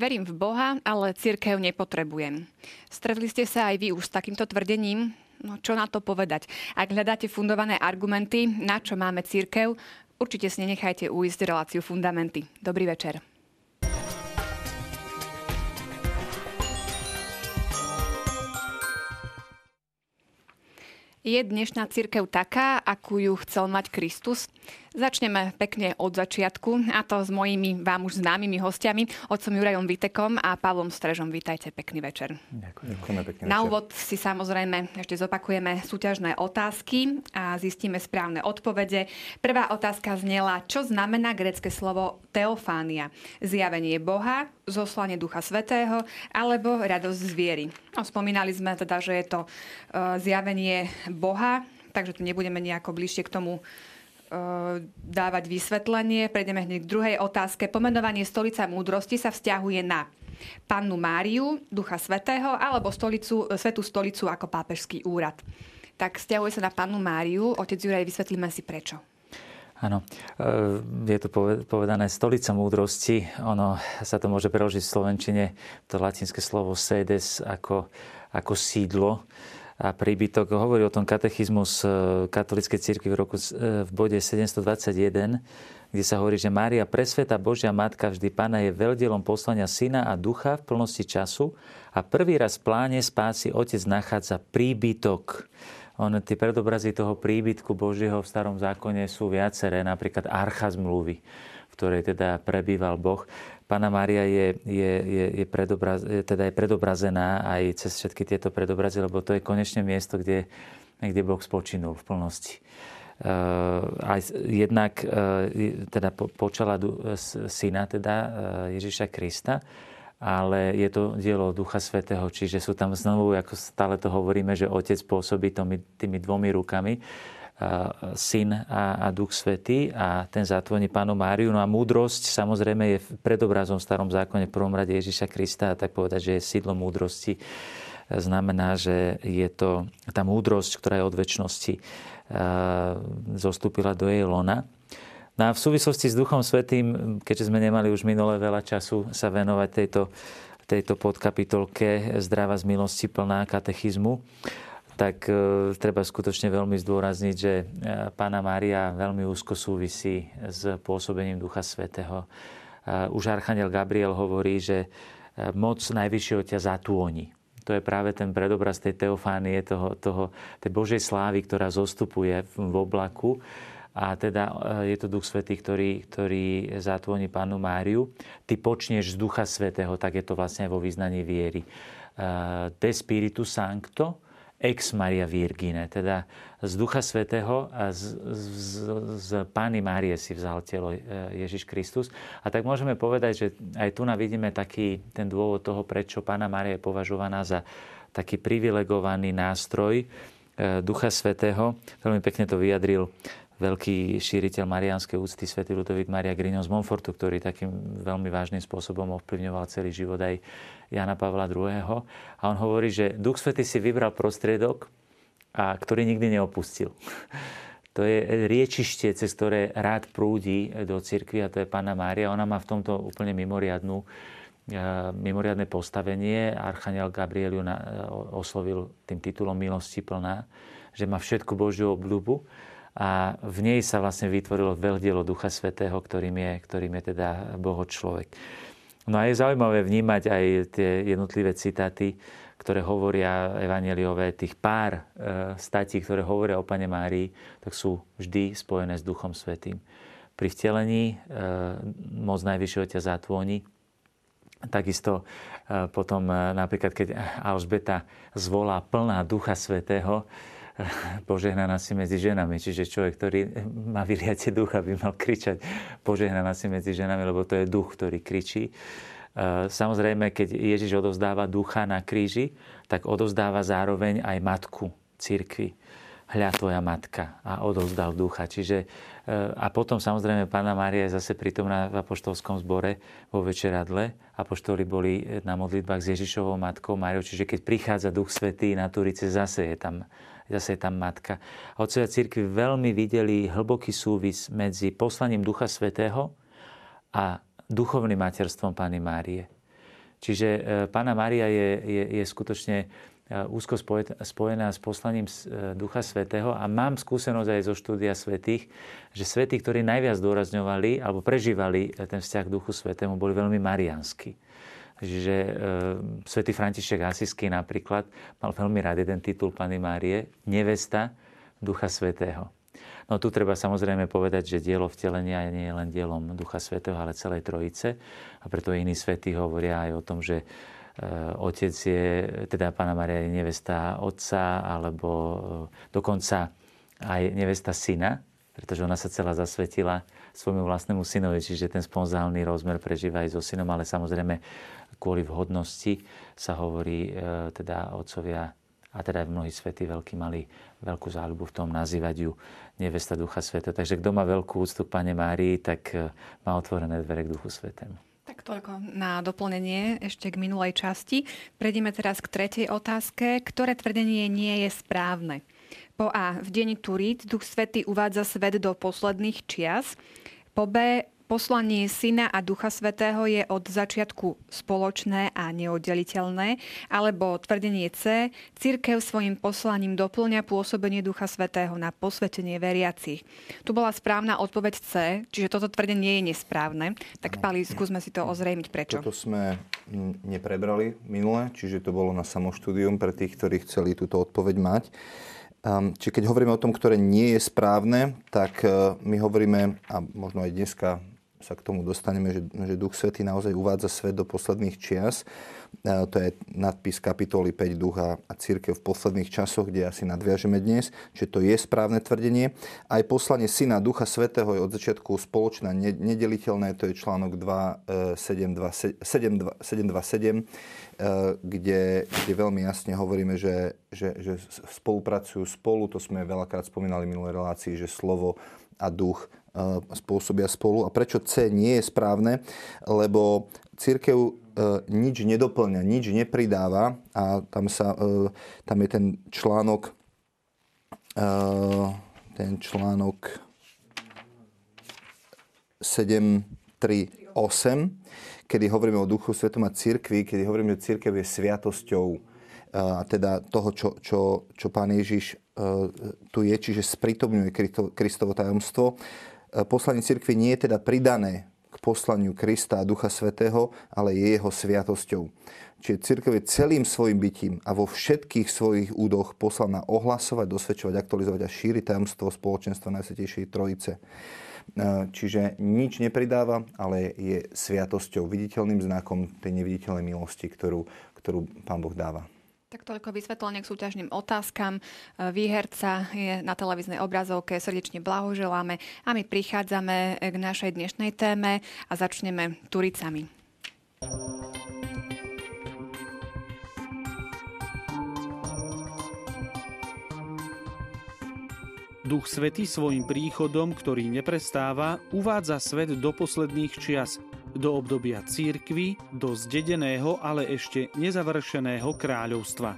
Verím v Boha, ale církev nepotrebujem. Stretli ste sa aj vy už s takýmto tvrdením? No čo na to povedať? Ak hľadáte fundované argumenty, na čo máme církev, určite si nenechajte uísť reláciu Fundamenty. Dobrý večer. Je dnešná církev taká, akú ju chcel mať Kristus? Začneme pekne od začiatku, a to s mojimi vám už známymi hostiami, otcom Jurajom Vitekom a Pavlom Strežom. Vítajte, pekný večer. Ďakujem. pekný Na úvod si samozrejme ešte zopakujeme súťažné otázky a zistíme správne odpovede. Prvá otázka znela, čo znamená grecké slovo teofánia? Zjavenie Boha, zoslanie Ducha Svetého alebo radosť z viery. No, spomínali sme teda, že je to uh, zjavenie Boha, takže tu nebudeme nejako bližšie k tomu dávať vysvetlenie. Prejdeme hneď k druhej otázke. Pomenovanie stolica múdrosti sa vzťahuje na pannu Máriu, Ducha Svetého alebo stolicu, Svetú stolicu ako pápežský úrad. Tak vzťahuje sa na pannu Máriu. Otec Juraj, vysvetlíme si prečo. Áno, eh, je to povedané stolica múdrosti. Ono sa to môže preložiť v Slovenčine, to latinské slovo sedes ako, ako sídlo a príbytok. Hovorí o tom katechizmus e, katolíckej cirkvi v roku e, v bode 721, kde sa hovorí, že Mária presveta Božia Matka vždy Pána je veľdielom poslania Syna a Ducha v plnosti času a prvý raz v pláne spásy Otec nachádza príbytok. On, tie predobrazy toho príbytku Božieho v starom zákone sú viaceré, napríklad archa zmluvy, v ktorej teda prebýval Boh. Pána Mária je, je, je, je, predobraz, teda je predobrazená aj cez všetky tieto predobrazy, lebo to je konečne miesto, kde, kde Boh spočinul v plnosti. Uh, aj jednak uh, teda po, počala du, syna teda uh, Ježiša Krista, ale je to dielo Ducha Svetého, čiže sú tam znovu, ako stále to hovoríme, že Otec pôsobí tými, tými dvomi rukami Syn a, a Duch Svetý a ten zatvoní Pánu Máriu. No a múdrosť samozrejme je predobrazom v starom zákone v prvom rade Ježiša Krista a tak povedať, že je sídlo múdrosti znamená, že je to tá múdrosť, ktorá je od väčšnosti, zostúpila do jej lona. No a v súvislosti s Duchom Svetým, keďže sme nemali už minulé veľa času sa venovať tejto, tejto podkapitolke Zdravá z milosti plná katechizmu, tak e, treba skutočne veľmi zdôrazniť, že e, Pána Mária veľmi úzko súvisí s pôsobením Ducha Svetého. E, už Archaniel Gabriel hovorí, že moc najvyššieho ťa zatúoni. To je práve ten predobraz tej teofánie, toho, toho, tej Božej slávy, ktorá zostupuje v oblaku. A teda je to Duch Svetý, ktorý, ktorý zatvoní Pánu Máriu. Ty počneš z Ducha Svetého, tak je to vlastne aj vo význaní viery. De Spiritu Sancto, ex Maria Virgine, teda z Ducha Svetého a z, z, z Pány Márie si vzal telo e, Ježiš Kristus. A tak môžeme povedať, že aj tu vidíme taký ten dôvod toho, prečo Pána Mária je považovaná za taký privilegovaný nástroj e, Ducha Svetého. Veľmi pekne to vyjadril veľký šíriteľ marianskej úcty svätý Ludovít Maria Grignon z Monfortu, ktorý takým veľmi vážnym spôsobom ovplyvňoval celý život aj Jana Pavla II. A on hovorí, že Duch Svetý si vybral prostriedok, a ktorý nikdy neopustil. To je riečište, cez ktoré rád prúdi do cirkvi a to je Pána Mária. Ona má v tomto úplne mimoriadnú, e, mimoriadne postavenie. Archaniel Gabriel ju oslovil tým titulom milosti plná, že má všetku Božiu obľubu a v nej sa vlastne vytvorilo veľdielo Ducha Svetého, ktorým je, ktorým je teda Boho človek. No a je zaujímavé vnímať aj tie jednotlivé citáty, ktoré hovoria evaneliové, tých pár e, statí, ktoré hovoria o Pane Márii, tak sú vždy spojené s Duchom Svetým. Pri vtelení e, moc Najvyššieho ťa zatvoní, Takisto e, potom napríklad, keď Alžbeta zvolá plná Ducha Svetého, požehnaná si medzi ženami. Čiže človek, ktorý má vyliate ducha, by mal kričať požehnaná si medzi ženami, lebo to je duch, ktorý kričí. E, samozrejme, keď Ježiš odovzdáva ducha na kríži, tak odovzdáva zároveň aj matku cirkvi. Hľa tvoja matka a odovzdal ducha. Čiže, e, a potom samozrejme Pána Mária je zase prítomná v apoštolskom zbore vo večeradle. Apoštoli boli na modlitbách s Ježišovou matkou Máriou. Čiže keď prichádza Duch Svetý na Turice, zase je tam zase je tam matka. Otcovia církvy veľmi videli hlboký súvis medzi poslaním Ducha Svetého a duchovným materstvom Pany Márie. Čiže Pána Maria je, je, je skutočne úzko spojená s poslaním Ducha Svetého a mám skúsenosť aj zo štúdia svetých, že svetí, ktorí najviac dôrazňovali alebo prežívali ten vzťah k Duchu Svetému, boli veľmi mariansky. Čiže e, svätý František Asisky napríklad mal veľmi rád jeden titul Pany Márie, nevesta Ducha Svetého. No tu treba samozrejme povedať, že dielo vtelenia nie je len dielom Ducha Svetého, ale celej Trojice. A preto iní svätí hovoria aj o tom, že e, otec je, teda Pána Maria je nevesta otca, alebo e, dokonca aj nevesta syna, pretože ona sa celá zasvetila svojmu vlastnému synovi, čiže ten sponzálny rozmer prežíva aj so synom, ale samozrejme kvôli vhodnosti sa hovorí, e, teda otcovia a teda mnohí svety veľkí mali veľkú záľubu v tom nazývať ju nevesta Ducha Sveta. Takže kto má veľkú úctu k Pane Márii, tak e, má otvorené dvere k Duchu Svetému. Tak toľko na doplnenie ešte k minulej časti. Prejdeme teraz k tretej otázke. Ktoré tvrdenie nie je správne? Po A. V deni Turít Duch Svety uvádza svet do posledných čias. Po B. Poslanie Syna a Ducha Svetého je od začiatku spoločné a neoddeliteľné, alebo tvrdenie C. Církev svojim poslaním doplňa pôsobenie Ducha Svetého na posvetenie veriacich. Tu bola správna odpoveď C, čiže toto tvrdenie je nesprávne. Tak no. Pali, skúsme si to ozrejmiť prečo. Toto sme neprebrali minule, čiže to bolo na samoštúdium pre tých, ktorí chceli túto odpoveď mať. Um, či keď hovoríme o tom, ktoré nie je správne, tak uh, my hovoríme, a možno aj dneska sa k tomu dostaneme, že, že Duch Svetý naozaj uvádza svet do posledných čias. E, to je nadpis kapitoly 5 Ducha a církev v posledných časoch, kde asi nadviažeme dnes, že to je správne tvrdenie. Aj poslanie Syna Ducha Svetého je od začiatku spoločné, nedeliteľné, to je článok 2, 7, 2, 7, 2, 7, 2, 7 kde, kde veľmi jasne hovoríme, že, že, že spolupracujú spolu, to sme veľakrát spomínali v minulej relácii, že slovo a duch E, spôsobia spolu. A prečo C nie je správne? Lebo církev e, nič nedoplňa, nič nepridáva a tam, sa, e, tam je ten článok ten článok 7.3.8, kedy hovoríme o Duchu Svetom a církvi, kedy hovoríme, že církev je sviatosťou a teda toho, čo, čo, čo pán Ježiš tu je, čiže sprítomňuje Kristovo tajomstvo E, poslanie cirkvi nie je teda pridané k poslaniu Krista a Ducha Svetého, ale je jeho sviatosťou. Čiže církev je celým svojim bytím a vo všetkých svojich údoch poslaná ohlasovať, dosvedčovať, aktualizovať a šíriť tajomstvo spoločenstva Najsvetejšej Trojice. E, čiže nič nepridáva, ale je sviatosťou, viditeľným znakom tej neviditeľnej milosti, ktorú, ktorú Pán Boh dáva. Tak toľko vysvetlenie k súťažným otázkam. E, výherca je na televíznej obrazovke, srdečne blahoželáme a my prichádzame k našej dnešnej téme a začneme turicami. Duch Svety svojim príchodom, ktorý neprestáva, uvádza svet do posledných čias – do obdobia církvy, do zdedeného, ale ešte nezavršeného kráľovstva.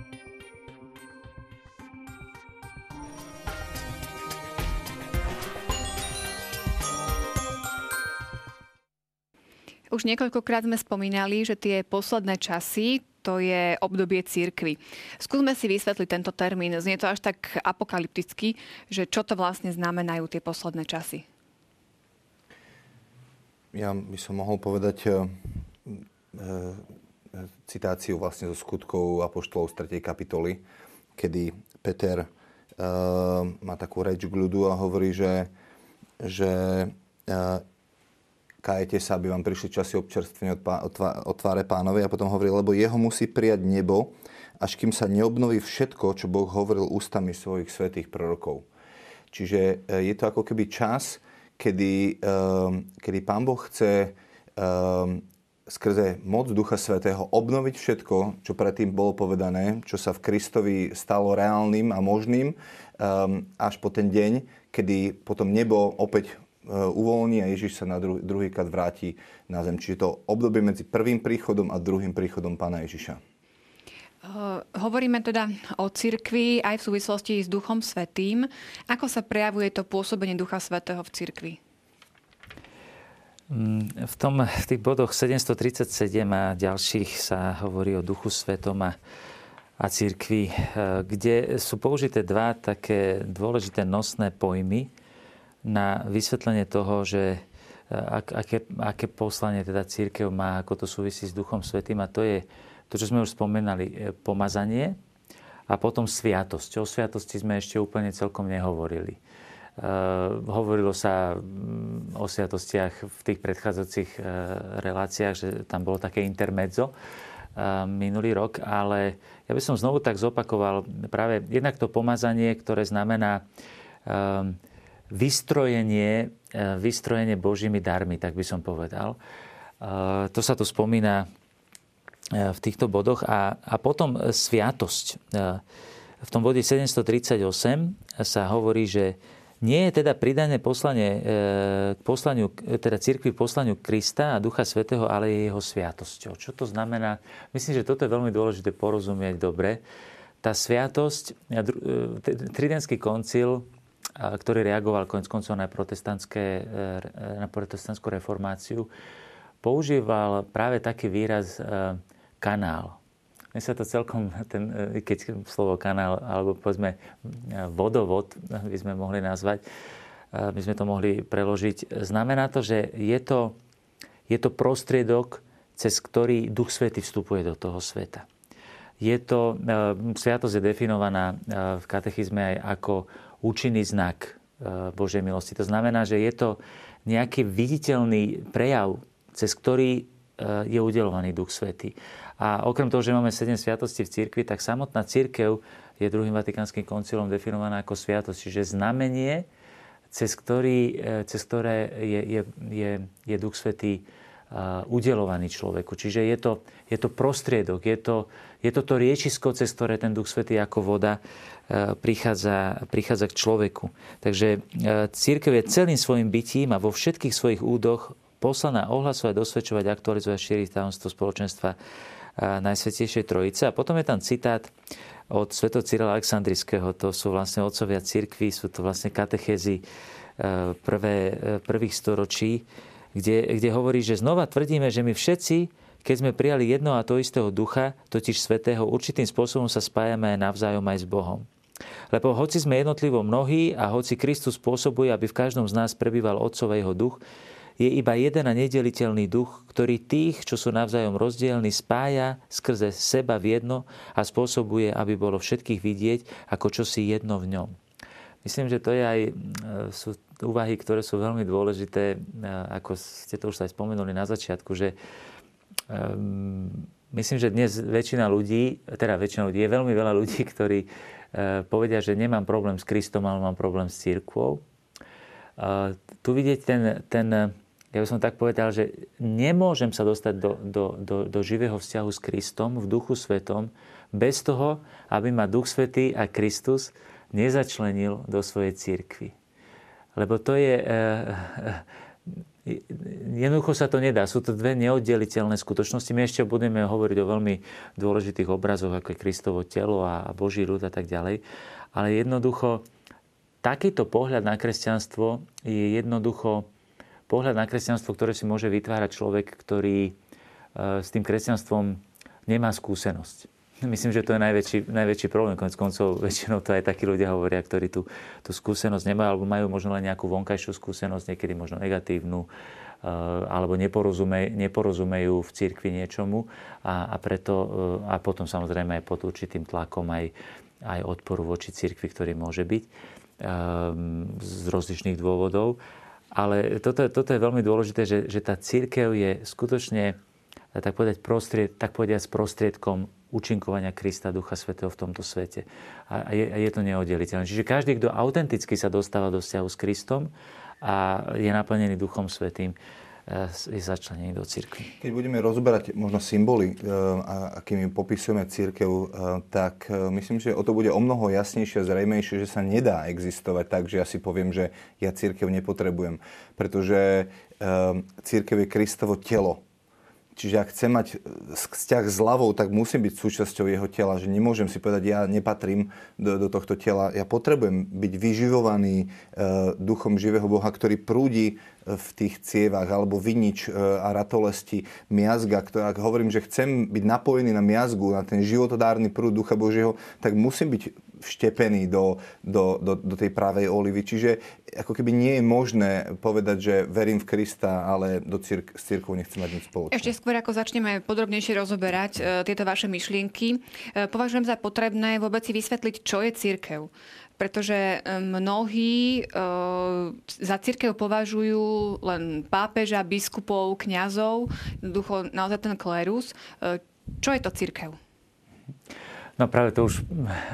Už niekoľkokrát sme spomínali, že tie posledné časy, to je obdobie církvy. Skúsme si vysvetliť tento termín. Znie to až tak apokalypticky, že čo to vlastne znamenajú tie posledné časy ja by som mohol povedať e, e, citáciu vlastne zo skutkov Apoštolov z 3. kapitoly, kedy Peter e, má takú reč k ľudu a hovorí, že, že kajete sa, aby vám prišli časy občerstvenia od, od tváre pánovi a potom hovorí, lebo jeho musí prijať nebo, až kým sa neobnoví všetko, čo Boh hovoril ústami svojich svetých prorokov. Čiže je to ako keby čas, kedy, ehm, kedy Pán Boh chce ehm, skrze moc Ducha Svetého obnoviť všetko, čo predtým bolo povedané, čo sa v Kristovi stalo reálnym a možným, ehm, až po ten deň, kedy potom nebo opäť e, uvoľní a Ježiš sa na druhý, druhýkrát vráti na zem. Čiže to obdobie medzi prvým príchodom a druhým príchodom Pána Ježiša. Hovoríme teda o cirkvi aj v súvislosti s Duchom Svetým. Ako sa prejavuje to pôsobenie Ducha Svetého v cirkvi? Mm, v, tom, v tých bodoch 737 a ďalších sa hovorí o Duchu Svetom a, a církvi, e, kde sú použité dva také dôležité nosné pojmy na vysvetlenie toho, že e, aké, aké poslanie teda církev má, ako to súvisí s Duchom Svetým a to je to, čo sme už spomenali, e, pomazanie a potom sviatosť. O sviatosti sme ešte úplne celkom nehovorili. Uh, hovorilo sa mm, o sviatostiach v tých predchádzajúcich uh, reláciách, že tam bolo také intermezzo uh, minulý rok, ale ja by som znovu tak zopakoval práve jednak to pomazanie, ktoré znamená vystrojenie, vystrojenie Božími darmi, tak by som povedal. To sa tu spomína v týchto bodoch. A, a potom sviatosť. V tom bode 738 sa hovorí, že nie je teda pridané poslanie, e, k poslaniu, teda církvi poslaniu Krista a Ducha Svetého, ale je jeho sviatosťou. Čo to znamená? Myslím, že toto je veľmi dôležité porozumieť dobre. Tá sviatosť, e, Tridentský koncil, ktorý reagoval konec koncov na, e, na protestantskú reformáciu, používal práve taký výraz kanál. Mne sa to celkom, ten, e, keď slovo kanál, alebo povedzme e, vodovod by sme mohli nazvať, by sme to mohli preložiť, znamená to, že je to, je to prostriedok, cez ktorý Duch Svety vstupuje do toho sveta. Je to, e, sviatosť je definovaná v katechizme aj ako účinný znak Božej milosti. To znamená, že je to nejaký viditeľný prejav, cez ktorý je udelovaný Duch Svety. A okrem toho, že máme 7 sviatosti v cirkvi, tak samotná cirkev je druhým vatikánskym koncilom definovaná ako sviatosť, čiže znamenie, cez, ktorý, e, cez ktoré je, je, je, je Duch Svetý e, udelovaný človeku. Čiže je to, je to prostriedok, je to, je to to riečisko, cez ktoré ten Duch Svetý ako voda e, prichádza, prichádza k človeku. Takže církev je celým svojim bytím a vo všetkých svojich údoch poslaná ohlasovať, dosvedčovať, aktualizovať, šíriť tajomstvo spoločenstva Najsvetejšej Trojice. A potom je tam citát od Cyrila Aleksandrického. To sú vlastne otcovia cirkvi, sú to vlastne katechézy e, prvé, e, prvých storočí, kde, kde hovorí, že znova tvrdíme, že my všetci, keď sme prijali jedno a to istého ducha, totiž svetého, určitým spôsobom sa spájame aj navzájom aj s Bohom. Lebo hoci sme jednotlivo mnohí a hoci Kristus spôsobuje, aby v každom z nás prebýval Otcov jeho duch, je iba jeden a nedeliteľný duch, ktorý tých, čo sú navzájom rozdielni, spája skrze seba v jedno a spôsobuje, aby bolo všetkých vidieť ako čosi jedno v ňom. Myslím, že to je aj, e, sú úvahy, ktoré sú veľmi dôležité, e, ako ste to už aj spomenuli na začiatku, že myslím, že dnes väčšina ľudí, teda väčšina ľudí, je veľmi veľa ľudí, ktorí uh, povedia, že nemám problém s Kristom, ale mám problém s církvou. Tu vidieť ten, ten ja by som tak povedal, že nemôžem sa dostať do, do, do, do živého vzťahu s Kristom v duchu svetom bez toho, aby ma Duch Svetý a Kristus nezačlenil do svojej církvy. Lebo to je... E, e, jednoducho sa to nedá. Sú to dve neoddeliteľné skutočnosti. My ešte budeme hovoriť o veľmi dôležitých obrazoch, ako je Kristovo telo a Boží ľud a tak ďalej. Ale jednoducho, takýto pohľad na kresťanstvo je jednoducho pohľad na kresťanstvo, ktoré si môže vytvárať človek, ktorý e, s tým kresťanstvom nemá skúsenosť. Myslím, že to je najväčší, najväčší problém. Konec koncov väčšinou to aj takí ľudia hovoria, ktorí tú, tú skúsenosť nemajú, alebo majú možno len nejakú vonkajšiu skúsenosť, niekedy možno negatívnu, e, alebo neporozume, neporozumejú v cirkvi niečomu a, a, preto, e, a potom samozrejme aj pod určitým tlakom aj, aj odporu voči cirkvi, ktorý môže byť z rozličných dôvodov. Ale toto, toto je veľmi dôležité, že, že tá církev je skutočne, tak povedať, prostried, tak povedať, s prostriedkom účinkovania Krista, Ducha Svetého v tomto svete. A je, a je to neoddeliteľné. Čiže každý, kto autenticky sa dostáva do vzťahu s Kristom a je naplnený Duchom Svetým, je začlenený do církvy. Keď budeme rozoberať možno symboly, e, akými popisujeme církev, e, tak myslím, že o to bude o mnoho jasnejšie a zrejmejšie, že sa nedá existovať tak, že ja si poviem, že ja církev nepotrebujem. Pretože církev je Kristovo telo. Čiže ak chcem mať vzťah s hlavou, tak musím byť súčasťou jeho tela. Že nemôžem si povedať, ja nepatrím do, do tohto tela. Ja potrebujem byť vyživovaný e, duchom živého Boha, ktorý prúdi v tých cievach, alebo vinič e, a ratolesti, miazga. Ktorá, ak hovorím, že chcem byť napojený na miazgu, na ten životodárny prúd Ducha Božieho, tak musím byť vštepený do, do, do, do tej pravej olivy. Čiže ako keby nie je možné povedať, že verím v Krista, ale do círk- s církou nechcem mať nič spoločné. Ešte skôr, ako začneme podrobnejšie rozoberať uh, tieto vaše myšlienky, uh, považujem za potrebné vôbec si vysvetliť, čo je církev pretože e, mnohí uh, za církev považujú len pápeža, biskupov, kňazov, jednoducho naozaj ten klérus. Uh, čo je to církev? No práve to už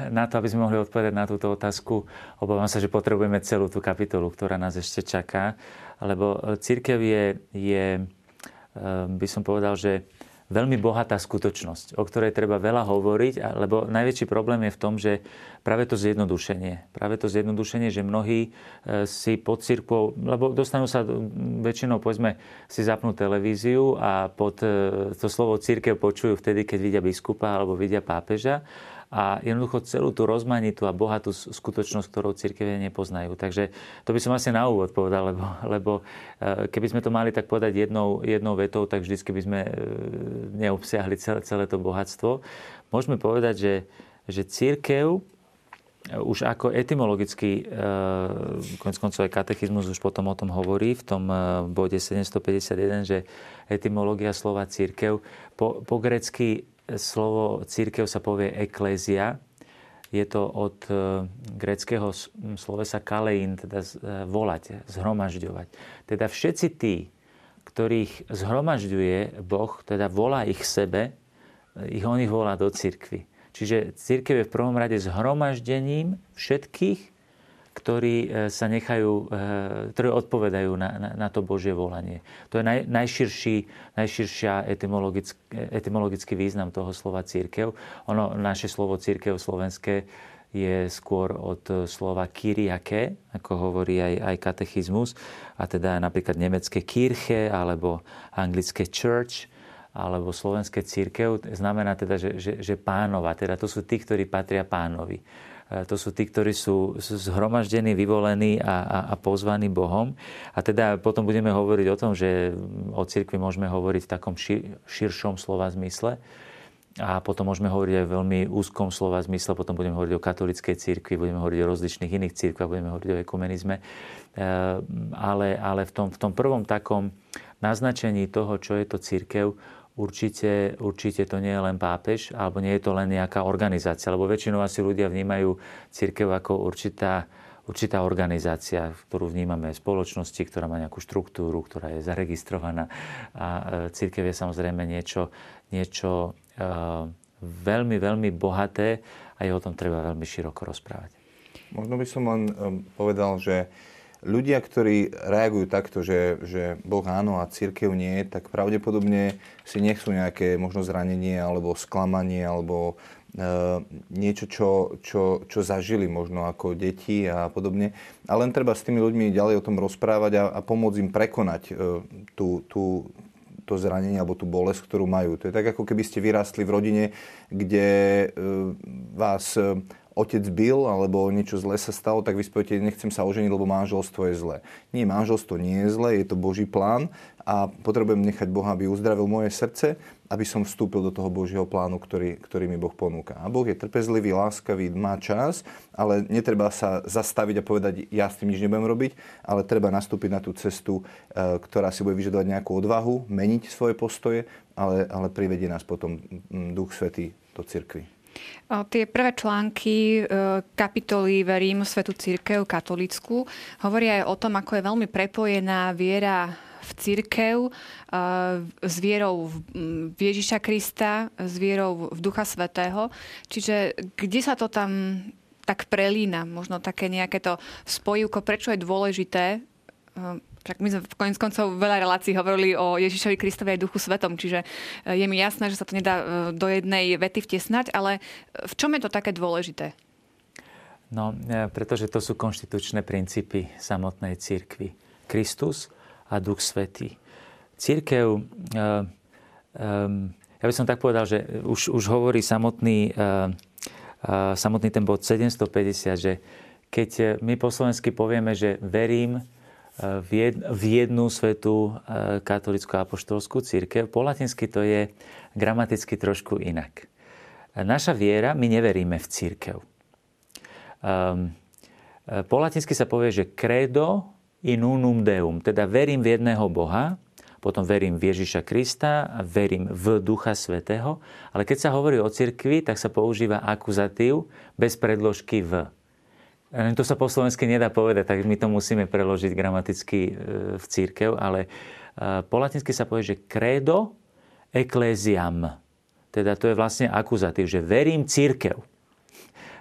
na to, aby sme mohli odpovedať na túto otázku, obávam sa, že potrebujeme celú tú kapitolu, ktorá nás ešte čaká, lebo církev je, je by som povedal, že veľmi bohatá skutočnosť, o ktorej treba veľa hovoriť, lebo najväčší problém je v tom, že práve to zjednodušenie, práve to zjednodušenie, že mnohí e, si pod církvou, lebo dostanú sa väčšinou, povedzme, si zapnú televíziu a pod e, to slovo církev počujú vtedy, keď vidia biskupa alebo vidia pápeža a jednoducho celú tú rozmanitú a bohatú skutočnosť, ktorou církevie nepoznajú. Takže to by som asi na úvod povedal, lebo, lebo e, keby sme to mali tak povedať jednou, jednou vetou, tak vždy by sme e, neobsiahli celé, celé to bohatstvo. Môžeme povedať, že, že církev e, už ako etymologicky, konec koncov aj katechizmus už potom o tom hovorí v tom bode 751, že etymológia slova církev po, po grecky slovo církev sa povie eklézia. Je to od e, greckého slovesa kalein, teda e, volať, zhromažďovať. Teda všetci tí, ktorých zhromažďuje Boh, teda volá ich sebe, e, ich on ich volá do církvy. Čiže církev je v prvom rade zhromaždením všetkých, ktorí e, sa nechajú, e, ktorí odpovedajú na, na, na to Božie volanie. To je naj, najširší, najširšia etymologický, etymologický význam toho slova církev. Ono, naše slovo církev slovenské je skôr od slova kyriake, ako hovorí aj, aj katechizmus, a teda napríklad nemecké kirche alebo anglické church, alebo slovenské církev, znamená teda, že, že, že pánova, teda to sú tí, ktorí patria pánovi. E, to sú tí, ktorí sú zhromaždení, vyvolení a, a, a pozvaní Bohom. A teda potom budeme hovoriť o tom, že o cirkvi môžeme hovoriť v takom šir, širšom slova zmysle. A potom môžeme hovoriť aj v veľmi úzkom slova zmysle, potom budeme hovoriť o katolíckej cirkvi, budeme hovoriť o rozličných iných cirkvách, budeme hovoriť o ekumenizme. E, ale, ale v, tom, v tom prvom takom naznačení toho, čo je to církev, určite, určite to nie je len pápež, alebo nie je to len nejaká organizácia, lebo väčšinou asi ľudia vnímajú církev ako určitá, určitá organizácia, ktorú vnímame v spoločnosti, ktorá má nejakú štruktúru, ktorá je zaregistrovaná. A e, církev je samozrejme niečo, niečo uh, veľmi, veľmi bohaté a je o tom treba veľmi široko rozprávať. Možno by som len um, povedal, že ľudia, ktorí reagujú takto, že, že Boh áno a církev nie, tak pravdepodobne si nechcú nejaké možno zranenie alebo sklamanie alebo e, niečo, čo, čo, čo zažili možno ako deti a podobne. A len treba s tými ľuďmi ďalej o tom rozprávať a, a pomôcť im prekonať e, tú, tú, to zranenie alebo tú bolesť, ktorú majú. To je tak, ako keby ste vyrástli v rodine, kde e, vás otec bil alebo niečo zlé sa stalo, tak vy spojíte, nechcem sa oženiť, lebo manželstvo je zlé. Nie, manželstvo nie je zlé, je to Boží plán a potrebujem nechať Boha, aby uzdravil moje srdce, aby som vstúpil do toho Božieho plánu, ktorý, ktorý mi Boh ponúka. A Boh je trpezlivý, láskavý, má čas, ale netreba sa zastaviť a povedať, ja s tým nič nebudem robiť, ale treba nastúpiť na tú cestu, e, ktorá si bude vyžadovať nejakú odvahu, meniť svoje postoje, ale, ale privedie nás potom Duch Svetý do cirkvi. Tie prvé články e, kapitoly Verím Svetu Církev katolickú hovoria aj o tom, ako je veľmi prepojená viera v církev e, s vierou v Ježiša Krista, s vierou v Ducha Svetého. Čiže kde sa to tam tak prelína, možno také nejaké to spojivko, prečo je dôležité e, však my sme v koniec koncov veľa relácií hovorili o Ježišovi Kristovi aj Duchu Svetom, čiže e, je mi jasné, že sa to nedá e, do jednej vety vtesnať, ale v čom je to také dôležité? No, e, pretože to sú konštitučné princípy samotnej církvy. Kristus a Duch Svetý. Církev ja by som tak povedal, že už, už hovorí samotný, samotný ten bod 750, že keď my po slovensky povieme, že verím v jednu svetú katolickú apoštolskú církev, po latinsky to je gramaticky trošku inak. Naša viera, my neveríme v církev. Um, po latinsky sa povie, že credo in unum deum, teda verím v jedného Boha, potom verím v Ježiša Krista a verím v Ducha Svetého. Ale keď sa hovorí o cirkvi, tak sa používa akuzatív bez predložky v. To sa po slovensky nedá povedať, tak my to musíme preložiť gramaticky e, v církev, ale e, po latinsky sa povie, že credo ecclesiam. Teda to je vlastne akuzatív, že verím církev.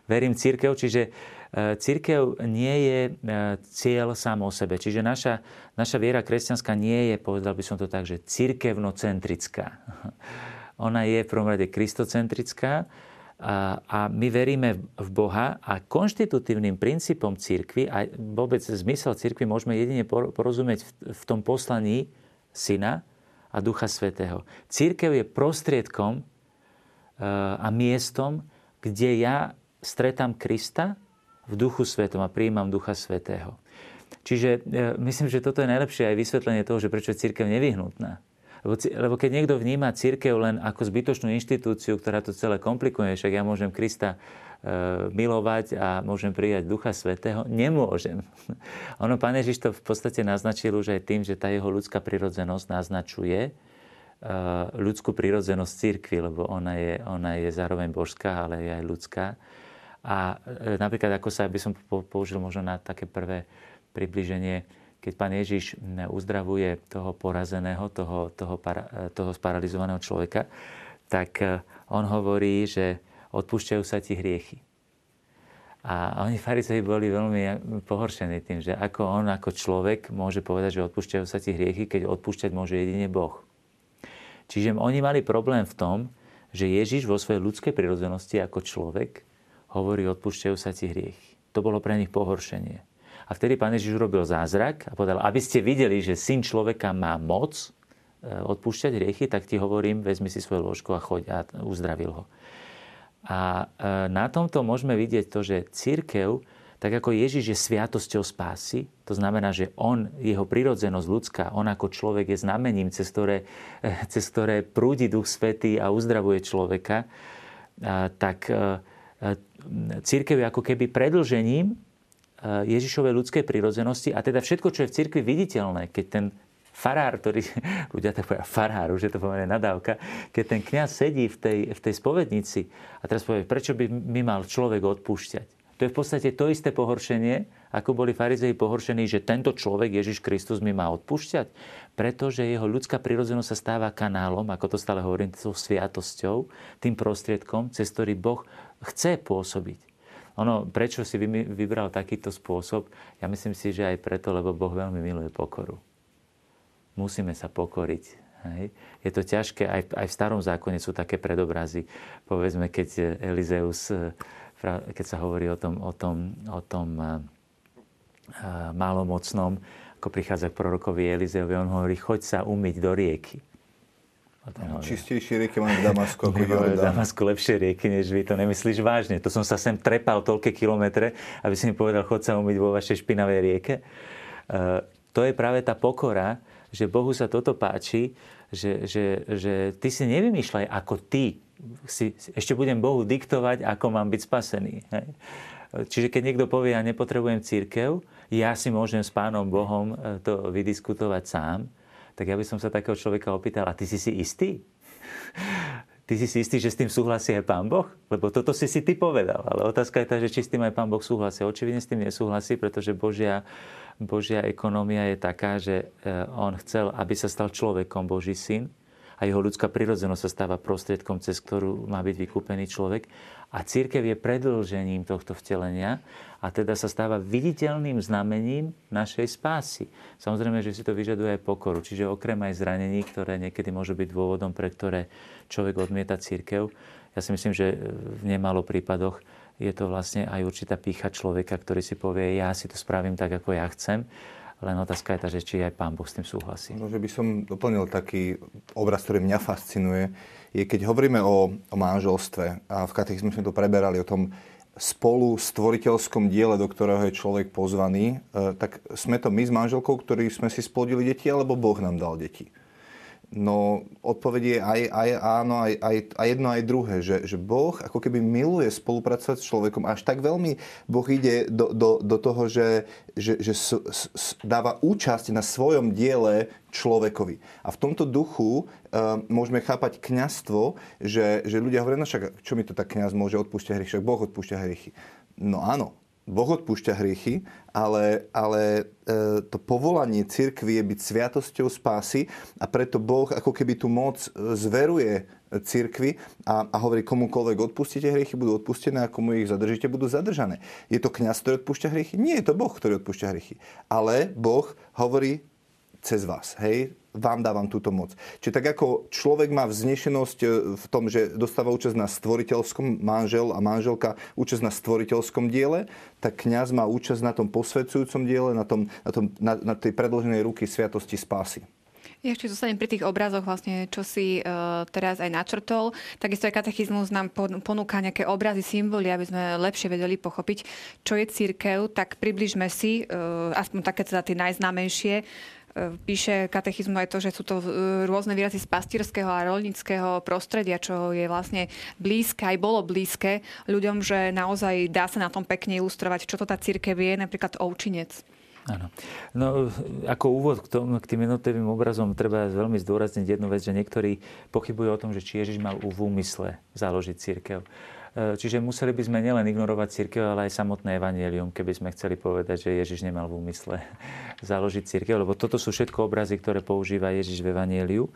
Verím církev, čiže E, církev nie je cieľ sám o sebe. Čiže naša, naša viera kresťanská nie je, povedal by som to tak, že církevnocentrická. Ona je v prvom rade kristocentrická a, my veríme v Boha a konštitutívnym princípom církvy a vôbec zmysel církvy môžeme jedine porozumieť v, v tom poslaní Syna a Ducha Svetého. Církev je prostriedkom e, a miestom, kde ja stretám Krista v duchu svetom a prijímam ducha svetého. Čiže e, myslím, že toto je najlepšie aj vysvetlenie toho, že prečo je církev nevyhnutná. Lebo, keď niekto vníma církev len ako zbytočnú inštitúciu, ktorá to celé komplikuje, však ja môžem Krista e, milovať a môžem prijať Ducha Svetého, nemôžem. Ono, Pán Ježiš to v podstate naznačil už aj tým, že tá jeho ľudská prirodzenosť naznačuje e, ľudskú prirodzenosť církvy, lebo ona je, ona je zároveň božská, ale je aj ľudská. A e, napríklad, ako sa by som použil možno na také prvé približenie, keď pán Ježiš uzdravuje toho porazeného, toho, toho, para, e, toho sparalizovaného človeka, tak e, on hovorí, že odpúšťajú sa ti hriechy. A oni farizei boli veľmi pohoršení tým, že ako on ako človek môže povedať, že odpúšťajú sa ti hriechy, keď odpúšťať môže jedine Boh. Čiže oni mali problém v tom, že Ježiš vo svojej ľudskej prirodzenosti ako človek hovorí, odpúšťajú sa ti hriechy. To bolo pre nich pohoršenie. A vtedy pán Ježiš urobil zázrak a povedal, aby ste videli, že syn človeka má moc e, odpúšťať hriechy, tak ti hovorím, vezmi si svoje ložko a choď a uzdravil ho. A e, na tomto môžeme vidieť to, že církev, tak ako Ježiš je sviatosťou spásy, to znamená, že on, jeho prirodzenosť ľudská, on ako človek je znamením, cez ktoré, e, cez ktoré prúdi Duch Svetý a uzdravuje človeka, tak církev je ako keby predlžením Ježišovej ľudskej prírodzenosti a teda všetko, čo je v církvi viditeľné, keď ten farár, ktorý, ľudia tak povedia farár, už je to pomerne nadávka, keď ten kňaz sedí v tej, v tej spovednici a teraz povie, prečo by mi mal človek odpúšťať? To je v podstate to isté pohoršenie, ako boli farizei pohoršení, že tento človek, Ježiš Kristus, mi má odpúšťať, pretože jeho ľudská prírodzenosť sa stáva kanálom, ako to stále hovorím, tou sviatosťou, tým prostriedkom, cez ktorý Boh chce pôsobiť. Ono, prečo si vybral takýto spôsob? Ja myslím si, že aj preto, lebo Boh veľmi miluje pokoru. Musíme sa pokoriť. Hej. Je to ťažké, aj, aj v starom zákone sú také predobrazy. Povedzme, keď Elizeus, keď sa hovorí o tom, o tom, o tom malomocnom, ako prichádza k prorokovi Elizeovi, on hovorí, choď sa umyť do rieky. Čistejšie rieky máme v Damasku ako V Damasku lepšie rieky, než vy. To nemyslíš vážne. To som sa sem trepal toľké kilometre, aby si mi povedal, chod sa umyť vo vašej špinavej rieke. Uh, to je práve tá pokora, že Bohu sa toto páči, že, že, že ty si nevymýšľaj, ako ty si, ešte budem Bohu diktovať, ako mám byť spasený. Hej? Čiže keď niekto povie, ja nepotrebujem církev, ja si môžem s Pánom Bohom e, to vydiskutovať sám, tak ja by som sa takého človeka opýtal, a ty si si istý? Ty si si istý, že s tým súhlasí aj Pán Boh? Lebo toto si si ty povedal. Ale otázka je tá, že či s tým aj Pán Boh súhlasí. Očividne s tým nesúhlasí, pretože Božia, Božia ekonomia je taká, že e, On chcel, aby sa stal človekom Boží syn a jeho ľudská prirodzenosť sa stáva prostriedkom, cez ktorú má byť vykúpený človek. A církev je predlžením tohto vtelenia a teda sa stáva viditeľným znamením našej spásy. Samozrejme, že si to vyžaduje aj pokoru, čiže okrem aj zranení, ktoré niekedy môžu byť dôvodom, pre ktoré človek odmieta církev, ja si myslím, že v nemalo prípadoch je to vlastne aj určitá pícha človeka, ktorý si povie, ja si to spravím tak, ako ja chcem. Len otázka je tá, že či aj pán Boh s tým súhlasí. No, že by som doplnil taký obraz, ktorý mňa fascinuje, je keď hovoríme o, o manželstve a v katechizme sme to preberali o tom spolu stvoriteľskom diele, do ktorého je človek pozvaný, e, tak sme to my s manželkou, ktorí sme si splodili deti, alebo Boh nám dal deti. No odpoveď je aj, aj áno, aj, aj, aj jedno, aj druhé, že, že Boh ako keby miluje spolupracovať s človekom. Až tak veľmi Boh ide do, do, do toho, že, že, že s, s, dáva účasť na svojom diele človekovi. A v tomto duchu uh, môžeme chápať kňastvo, že, že ľudia hovoria, no však čo mi to tak kňaz môže odpúšťať hriechy, však Boh odpúšťa hriechy. No áno, Boh odpúšťa hriechy, ale, ale e, to povolanie cirkvi je byť sviatosťou spásy a preto Boh ako keby tú moc zveruje cirkvi a, a hovorí, komukoľvek odpustíte hriechy, budú odpustené a komu ich zadržíte, budú zadržané. Je to kňaz, ktorý odpúšťa hriechy? Nie je to Boh, ktorý odpúšťa hriechy. Ale Boh hovorí cez vás. Hej? vám dávam túto moc. Čiže tak ako človek má vznešenosť e, v tom, že dostáva účasť na stvoriteľskom manžel a manželka účasť na stvoriteľskom diele, tak kňaz má účasť na tom posvedzujúcom diele, na, tom, na, tom, na, na tej predloženej ruky sviatosti spásy. Ešte zostanem pri tých obrazoch, vlastne, čo si uh, teraz aj načrtol. Takisto aj katechizmus nám ponúka nejaké obrazy, symboly, aby sme lepšie vedeli pochopiť, čo je církev. Tak približme si, uh, aspoň také teda tie najznámejšie, píše katechizmu aj to, že sú to e, rôzne výrazy z pastierského a rolnického prostredia, čo je vlastne blízke, aj bolo blízke ľuďom, že naozaj dá sa na tom pekne ilustrovať, čo to tá církev je, napríklad ovčinec. Áno. No, ako úvod k, tom, k tým jednotlivým obrazom treba veľmi zdôrazniť jednu vec, že niektorí pochybujú o tom, že či Ježiš mal v úmysle založiť církev. E, čiže museli by sme nielen ignorovať církev, ale aj samotné evanielium, keby sme chceli povedať, že Ježiš nemal v úmysle založiť církev, lebo toto sú všetko obrazy, ktoré používa Ježiš v evanieliu.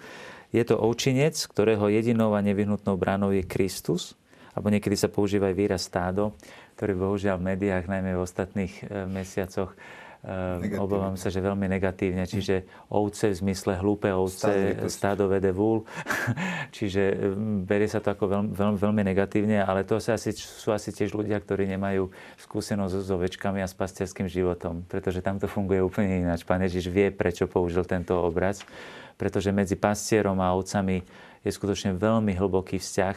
Je to ovčinec, ktorého jedinou a nevyhnutnou bránou je Kristus, alebo niekedy sa používa aj výraz stádo, ktorý bohužiaľ v médiách, najmä v ostatných e, mesiacoch, Negatívne. Obávam sa, že veľmi negatívne. Čiže ovce v zmysle hlúpe ovce, stádo vede vúl. Čiže berie sa to ako veľmi, veľmi, veľmi negatívne, ale to asi, sú asi tiež ľudia, ktorí nemajú skúsenosť s ovečkami a s pastierským životom, pretože tam to funguje úplne ináč. Pán Ježiš vie, prečo použil tento obraz, pretože medzi pastierom a ovcami je skutočne veľmi hlboký vzťah,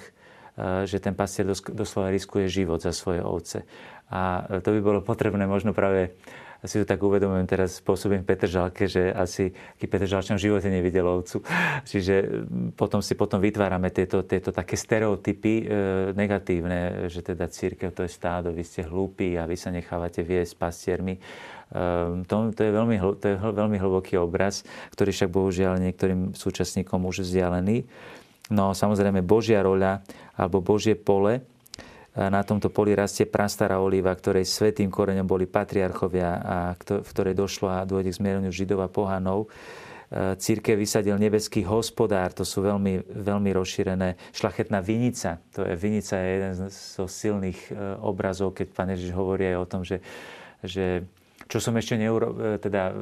že ten pastier doslova riskuje život za svoje ovce. A to by bolo potrebné možno práve si to tak uvedomujem teraz spôsobím Petržalke, že asi aký Petržalčan v živote nevidel ovcu. Čiže potom si potom vytvárame tieto, tieto také stereotypy e, negatívne, že teda církev to je stádo, vy ste hlúpi a vy sa nechávate viesť pastiermi. E, to, to, je veľmi, to je veľmi hlboký obraz, ktorý však bohužiaľ niektorým súčasníkom už vzdialený. No samozrejme Božia roľa alebo Božie pole na tomto poli rastie prastará olíva, ktorej svetým koreňom boli patriarchovia a v ktorej došlo a dôjde k zmiereniu židov a pohanov. E, církev vysadil nebeský hospodár, to sú veľmi, veľmi rozšírené. Šlachetná vinica, to je vinica je jeden zo silných e, obrazov, keď pán Ježiš hovorí aj o tom, že, že čo som ešte neurobil, teda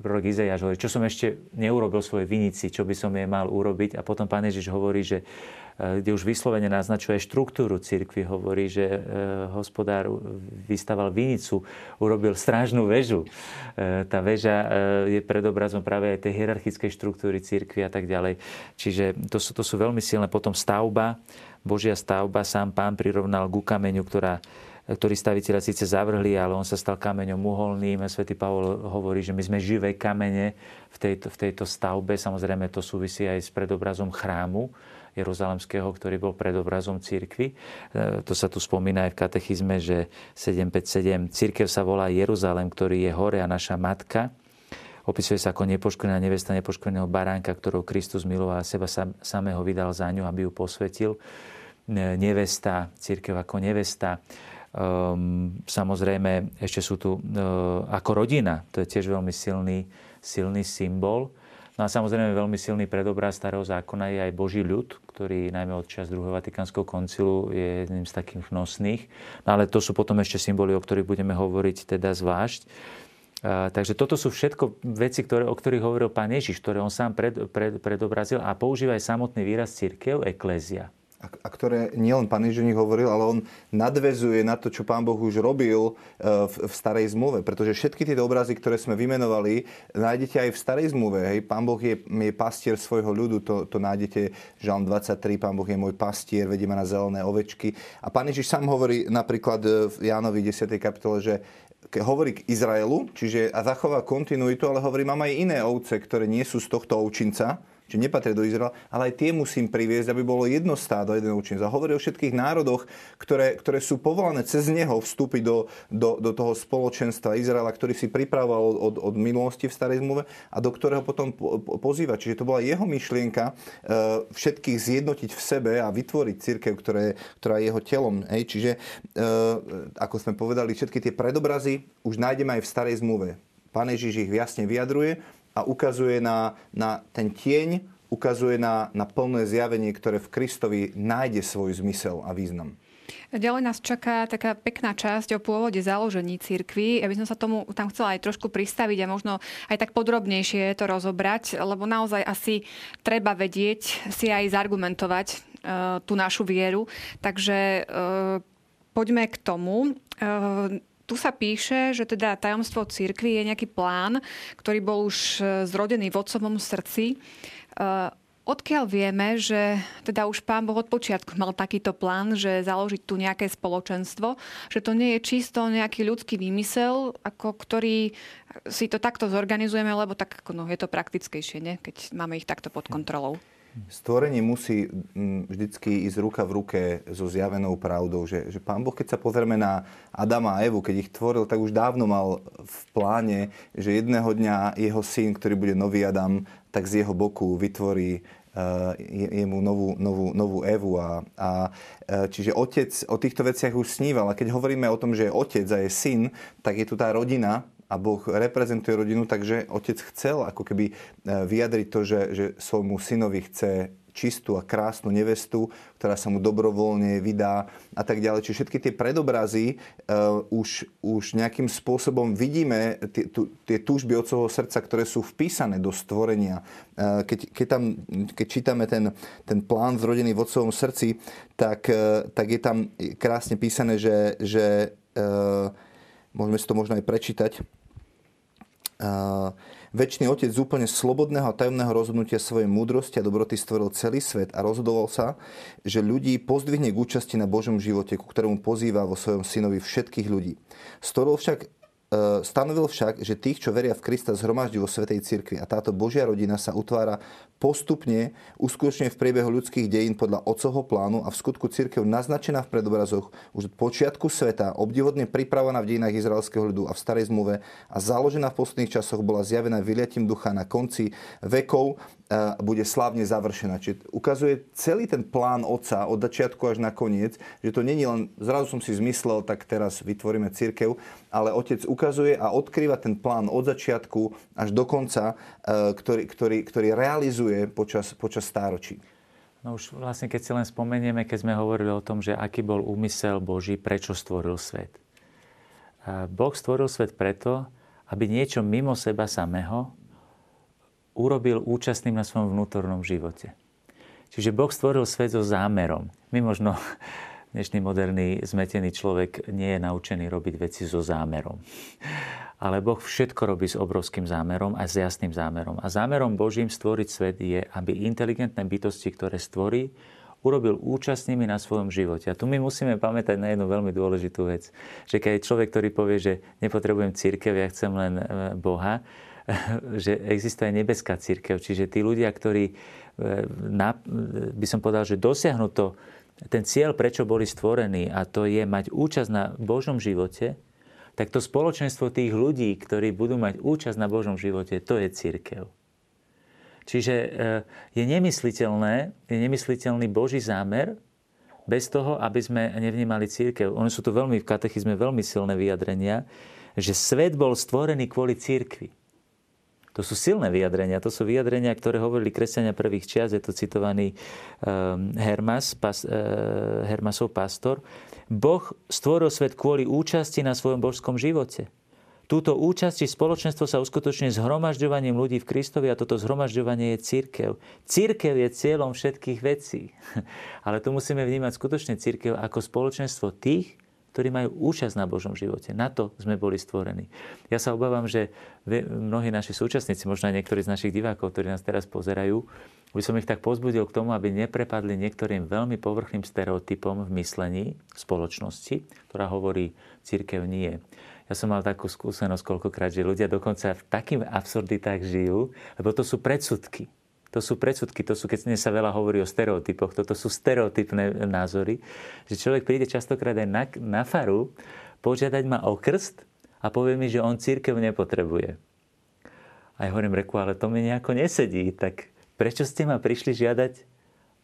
prorok Izajáš hovorí, čo som ešte neurobil svojej vinici, čo by som jej mal urobiť. A potom pán Ježiš hovorí, že kde už vyslovene naznačuje štruktúru cirkvi. Hovorí, že eh, hospodár vystaval vinicu, urobil strážnu väžu. Eh, tá väža je predobrazom práve aj tej hierarchickej štruktúry cirkvi a tak ďalej. Čiže to sú, to sú veľmi silné. Potom stavba, Božia stavba, sám pán prirovnal ku kameňu, ktorá ktorý staviteľa síce zavrhli, ale on sa stal kameňom uholným. Svetý Pavol hovorí, že my sme živé kamene v tejto, v tejto stavbe. Samozrejme, to súvisí aj s predobrazom chrámu Jeruzalemského, ktorý bol predobrazom církvy. E, to sa tu spomína aj v katechizme, že 757 církev sa volá Jeruzalem, ktorý je hore a naša matka. Opisuje sa ako nepoškvrnená nevesta nepoškvrneného baránka, ktorou Kristus miloval a seba samého vydal za ňu, aby ju posvetil. E, nevesta, církev ako nevesta. Um, samozrejme, ešte sú tu uh, ako rodina, to je tiež veľmi silný, silný symbol. No a samozrejme veľmi silný predobraz starého zákona je aj Boží ľud, ktorý najmä od čas druhého Vatikánskeho koncilu je jedným z takých nosných. No ale to sú potom ešte symboly, o ktorých budeme hovoriť teda zvlášť. Takže toto sú všetko veci, ktoré, o ktorých hovoril pán Ježiš, ktoré on sám pred, pred, predobrazil a používa aj samotný výraz církev, eklézia. A ktoré nielen pán Ježiš hovoril, ale on nadvezuje na to, čo pán Boh už robil e, v, starej zmluve. Pretože všetky tie obrazy, ktoré sme vymenovali, nájdete aj v starej zmluve. Hej. Pán Boh je, je pastier svojho ľudu, to, to nájdete Žalm 23, pán Boh je môj pastier, vedie ma na zelené ovečky. A pán Ježiš sám hovorí napríklad v Jánovi 10. kapitole, že hovorí k Izraelu, čiže a zachová kontinuitu, ale hovorí, mám aj iné ovce, ktoré nie sú z tohto ovčinca, že nepatria do Izraela, ale aj tie musím priviesť, aby bolo jedno stádo, jeden učenec. A hovorí o všetkých národoch, ktoré, ktoré sú povolané cez neho vstúpiť do, do, do toho spoločenstva Izraela, ktorý si pripravoval od, od, minulosti v starej zmluve a do ktorého potom po, po, pozýva. Čiže to bola jeho myšlienka e, všetkých zjednotiť v sebe a vytvoriť církev, ktoré, ktorá je jeho telom. Hej. Čiže, e, ako sme povedali, všetky tie predobrazy už nájdeme aj v starej zmluve. Pán Ježiš ich jasne vyjadruje a ukazuje na, na ten tieň, ukazuje na, na plné zjavenie, ktoré v Kristovi nájde svoj zmysel a význam. Ďalej nás čaká taká pekná časť o pôvode založení cirkvy. Ja by som sa tomu tam chcela aj trošku pristaviť a možno aj tak podrobnejšie to rozobrať, lebo naozaj asi treba vedieť si aj zargumentovať uh, tú našu vieru. Takže uh, poďme k tomu. Uh, tu sa píše, že teda tajomstvo církvy je nejaký plán, ktorý bol už e, zrodený v otcovom srdci. E, odkiaľ vieme, že teda už pán Boh od počiatku mal takýto plán, že založiť tu nejaké spoločenstvo, že to nie je čisto nejaký ľudský výmysel, ako ktorý si to takto zorganizujeme, lebo tak no, je to praktickejšie, nie? keď máme ich takto pod kontrolou. Stvorenie musí mm, vždycky ísť ruka v ruke so zjavenou pravdou, že, že Pán Boh, keď sa pozrieme na Adama a Evu, keď ich tvoril, tak už dávno mal v pláne, že jedného dňa jeho syn, ktorý bude nový Adam, tak z jeho boku vytvorí uh, jemu novú, novú, novú Evu. A, a, uh, čiže otec o týchto veciach už sníval. A keď hovoríme o tom, že je otec a je syn, tak je tu tá rodina, a Boh reprezentuje rodinu, takže otec chcel ako keby e, vyjadriť to, že, že svojmu synovi chce čistú a krásnu nevestu, ktorá sa mu dobrovoľne vydá a tak ďalej. Čiže všetky tie predobrazy uh, už, už nejakým spôsobom vidíme tie, tu, tie túžby otcovho srdca, ktoré sú vpísané do stvorenia. Uh, keď, keď, tam, keď čítame ten, ten plán zrodený v otcovom srdci, tak, uh, tak je tam krásne písané, že, že uh, môžeme si to možno aj prečítať, Večný otec z úplne slobodného a tajomného rozhodnutia svojej múdrosti a dobroty stvoril celý svet a rozhodoval sa, že ľudí pozdvihne k účasti na Božom živote, ku ktorému pozýva vo svojom synovi všetkých ľudí. Stvoril však stanovil však, že tých, čo veria v Krista, zhromaždí vo Svetej Cirkvi a táto Božia rodina sa utvára postupne, uskutočne v priebehu ľudských dejín podľa Otcovho plánu a v skutku Cirkev naznačená v predobrazoch už od počiatku sveta, obdivodne pripravená v dejinách izraelského ľudu a v starej zmluve a založená v posledných časoch bola zjavená vyliatím ducha na konci vekov bude slávne završená. Čiže ukazuje celý ten plán otca od začiatku až na koniec, že to není len, zrazu som si zmyslel, tak teraz vytvoríme církev, ale otec ukazuje a odkrýva ten plán od začiatku až do konca, e, ktorý, ktorý, ktorý realizuje počas, počas stáročí. No už vlastne, keď si len spomenieme, keď sme hovorili o tom, že aký bol úmysel Boží, prečo stvoril svet. Boh stvoril svet preto, aby niečo mimo seba samého urobil účastným na svojom vnútornom živote. Čiže Boh stvoril svet so zámerom. My možno dnešný moderný zmetený človek nie je naučený robiť veci so zámerom. Ale Boh všetko robí s obrovským zámerom a s jasným zámerom. A zámerom Božím stvoriť svet je, aby inteligentné bytosti, ktoré stvorí, urobil účastnými na svojom živote. A tu my musíme pamätať na jednu veľmi dôležitú vec. Že keď je človek, ktorý povie, že nepotrebujem církev, ja chcem len e, Boha, že existuje nebeská církev. Čiže tí ľudia, ktorí, e, by som povedal, že dosiahnu to, ten cieľ, prečo boli stvorení, a to je mať účasť na Božom živote, tak to spoločenstvo tých ľudí, ktorí budú mať účasť na Božom živote, to je církev. Čiže e, je nemysliteľné, je nemysliteľný Boží zámer bez toho, aby sme nevnímali církev. Oni sú tu veľmi v katechizme veľmi silné vyjadrenia, že svet bol stvorený kvôli církvi. To sú silné vyjadrenia. To sú vyjadrenia, ktoré hovorili kresťania prvých čias. Je to citovaný um, Hermas, pas, uh, Hermasov pastor. Boh stvoril svet kvôli účasti na svojom božskom živote. Túto účasť spoločenstvo sa uskutočne zhromažďovaním ľudí v Kristovi a toto zhromažďovanie je církev. Církev je cieľom všetkých vecí. Ale tu musíme vnímať skutočne církev ako spoločenstvo tých, ktorí majú účasť na Božom živote. Na to sme boli stvorení. Ja sa obávam, že mnohí naši súčasníci, možno aj niektorí z našich divákov, ktorí nás teraz pozerajú, by som ich tak pozbudil k tomu, aby neprepadli niektorým veľmi povrchným stereotypom v myslení v spoločnosti, ktorá hovorí, církev nie. Ja som mal takú skúsenosť koľkokrát, že ľudia dokonca v takým absurditách žijú, lebo to sú predsudky. To sú predsudky, to sú, keď sa veľa hovorí o stereotypoch, toto sú stereotypné názory, že človek príde častokrát aj na, na faru požiadať ma o krst a povie mi, že on církev nepotrebuje. A ja hovorím, reku, ale to mi nejako nesedí, tak Prečo ste ma prišli žiadať